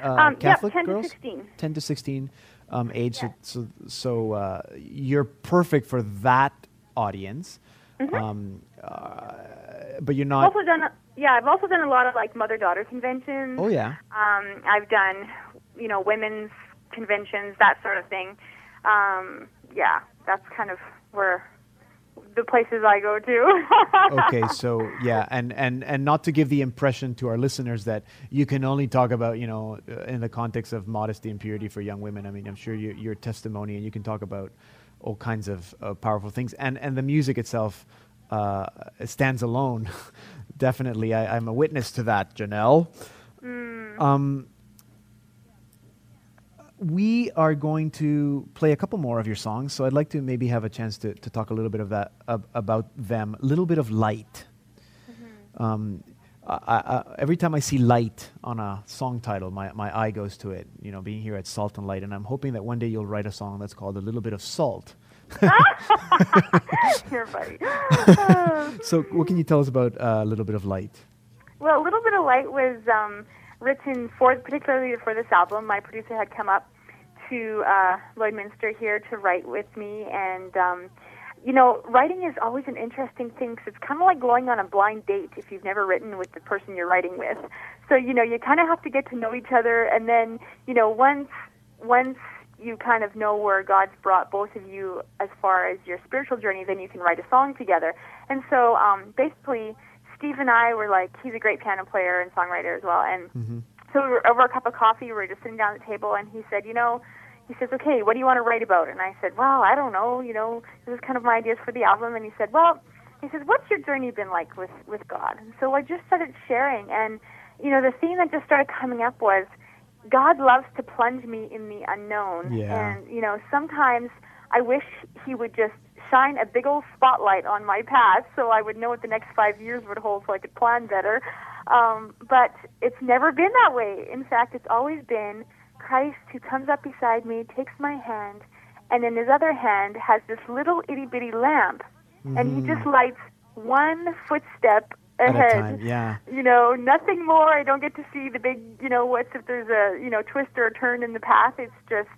[SPEAKER 1] uh,
[SPEAKER 2] um,
[SPEAKER 1] Catholic
[SPEAKER 2] yep, 10
[SPEAKER 1] girls.
[SPEAKER 2] To 16.
[SPEAKER 1] Ten to sixteen um, age. So so, so uh, you're perfect for that audience.
[SPEAKER 2] Mm-hmm.
[SPEAKER 1] Um, uh, but you're not.
[SPEAKER 2] Also done, yeah, I've also done a lot of like mother-daughter conventions.
[SPEAKER 1] Oh yeah.
[SPEAKER 2] Um, I've done, you know, women's conventions, that sort of thing. Um, yeah, that's kind of where the places I go to.
[SPEAKER 1] okay, so yeah, and, and and not to give the impression to our listeners that you can only talk about you know uh, in the context of modesty and purity for young women. I mean, I'm sure you, your testimony and you can talk about all kinds of uh, powerful things, and and the music itself uh, stands alone. Definitely, I, am a witness to that, Janelle.
[SPEAKER 2] Mm.
[SPEAKER 1] Um, we are going to play a couple more of your songs, so I'd like to maybe have a chance to, to talk a little bit of that about them. A little bit of light.
[SPEAKER 2] Mm-hmm.
[SPEAKER 1] Um, I, I, every time I see light on a song title, my, my eye goes to it. You know, being here at Salt and Light, and I'm hoping that one day you'll write a song that's called "A Little Bit of Salt."
[SPEAKER 2] You're funny.
[SPEAKER 1] so, what can you tell us about uh, a little bit of light?
[SPEAKER 2] Well, a little bit of light was um, written for, particularly for this album. My producer had come up to uh, Lloydminster here to write with me, and um, you know, writing is always an interesting thing because it's kind of like going on a blind date if you've never written with the person you're writing with. So you know, you kind of have to get to know each other, and then you know, once once you kind of know where God's brought both of you as far as your spiritual journey, then you can write a song together. And so um, basically, Steve and I were like, he's a great piano player and songwriter as well. And
[SPEAKER 1] mm-hmm.
[SPEAKER 2] so we were over a cup of coffee, we were just sitting down at the table, and he said, you know, he says, "Okay, what do you want to write about?" And I said, "Well, I don't know. You know, this is kind of my ideas for the album." And he said, "Well." He says, "What's your journey been like with with God?" And so I just started sharing, and you know, the theme that just started coming up was God loves to plunge me in the unknown.
[SPEAKER 1] Yeah.
[SPEAKER 2] And, you know, sometimes I wish He would just shine a big old spotlight on my path so I would know what the next five years would hold so I could plan better. Um, but it's never been that way. In fact, it's always been Christ who comes up beside me, takes my hand, and in his other hand has this little itty bitty lamp. Mm-hmm. And he just mm-hmm. lights one footstep ahead.
[SPEAKER 1] Time, yeah.
[SPEAKER 2] You know, nothing more. I don't get to see the big, you know, what's if there's a, you know, twist or a turn in the path. It's just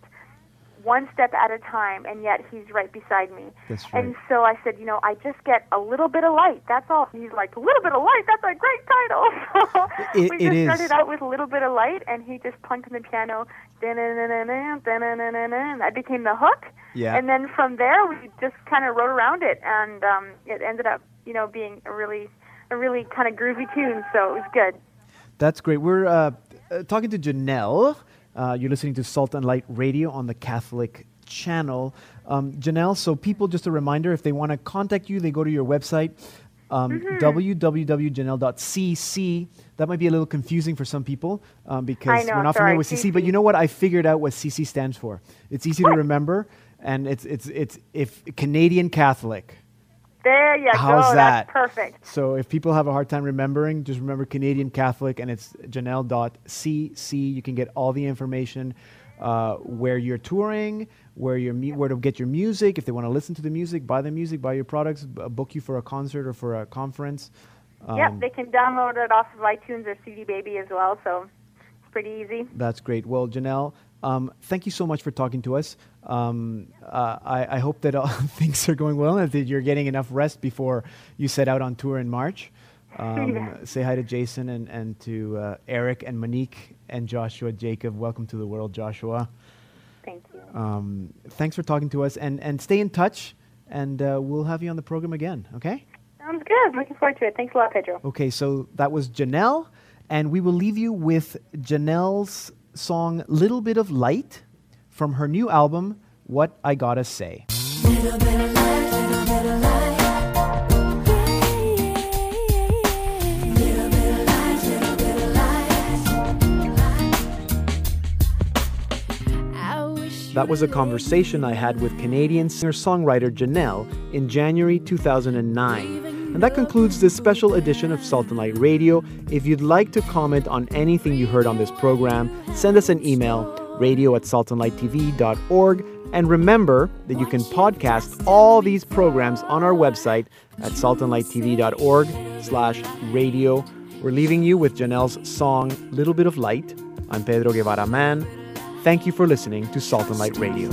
[SPEAKER 2] one step at a time, and yet he's right beside me.
[SPEAKER 1] That's right.
[SPEAKER 2] And so I said, you know, I just get a little bit of light. That's all. He's like, a little bit of light. That's a great title. So
[SPEAKER 1] it,
[SPEAKER 2] we just
[SPEAKER 1] it
[SPEAKER 2] started out with a little bit of light, and he just plunked on the piano. That became the hook.
[SPEAKER 1] Yeah.
[SPEAKER 2] And then from there, we just kind of wrote around it, and um, it ended up, you know, being a really a really kind of groovy tune, so it was good.
[SPEAKER 1] That's great. We're uh, uh, talking to Janelle. Uh, you're listening to Salt and Light Radio on the Catholic channel. Um, Janelle, so people, just a reminder, if they want to contact you, they go to your website, um, mm-hmm. www.janelle.cc. That might be a little confusing for some people um, because
[SPEAKER 2] know,
[SPEAKER 1] we're not
[SPEAKER 2] sorry,
[SPEAKER 1] familiar with CC, but you know what? I figured out what CC stands for. It's easy
[SPEAKER 2] what?
[SPEAKER 1] to remember, and it's, it's, it's if Canadian Catholic.
[SPEAKER 2] There you
[SPEAKER 1] How's
[SPEAKER 2] go.
[SPEAKER 1] That?
[SPEAKER 2] That's perfect.
[SPEAKER 1] So if people have a hard time remembering, just remember Canadian Catholic and it's janelle.cc. You can get all the information uh, where you're touring, where you're where to get your music. If they want to listen to the music, buy the music, buy your products, book you for a concert or for a conference.
[SPEAKER 2] Um, yep, they can download it off of iTunes or CD Baby as well. So it's pretty easy.
[SPEAKER 1] That's great. Well, Janelle, um, thank you so much for talking to us. Um, uh, I, I, hope that all things are going well and that you're getting enough rest before you set out on tour in March. Um,
[SPEAKER 2] yeah.
[SPEAKER 1] Say hi to Jason and, and to uh, Eric and Monique and Joshua Jacob. Welcome to the world, Joshua.
[SPEAKER 2] Thank you.
[SPEAKER 1] Um, thanks for talking to us and, and stay in touch, and uh, we'll have you on the program again, okay?
[SPEAKER 2] Sounds good. Looking forward to it. Thanks a lot, Pedro.
[SPEAKER 1] Okay, so that was Janelle, and we will leave you with Janelle's song Little Bit of Light from her new album, What I Gotta Say. That was a conversation I had with Canadian singer songwriter Janelle in January 2009. And that concludes this special edition of Salt and Light Radio. If you'd like to comment on anything you heard on this program, send us an email, radio at saltandlighttv.org. And remember that you can podcast all these programs on our website at saltandlighttv.org slash radio. We're leaving you with Janelle's song, Little Bit of Light. I'm Pedro Guevara Mann. Thank you for listening to Salt and Light Radio.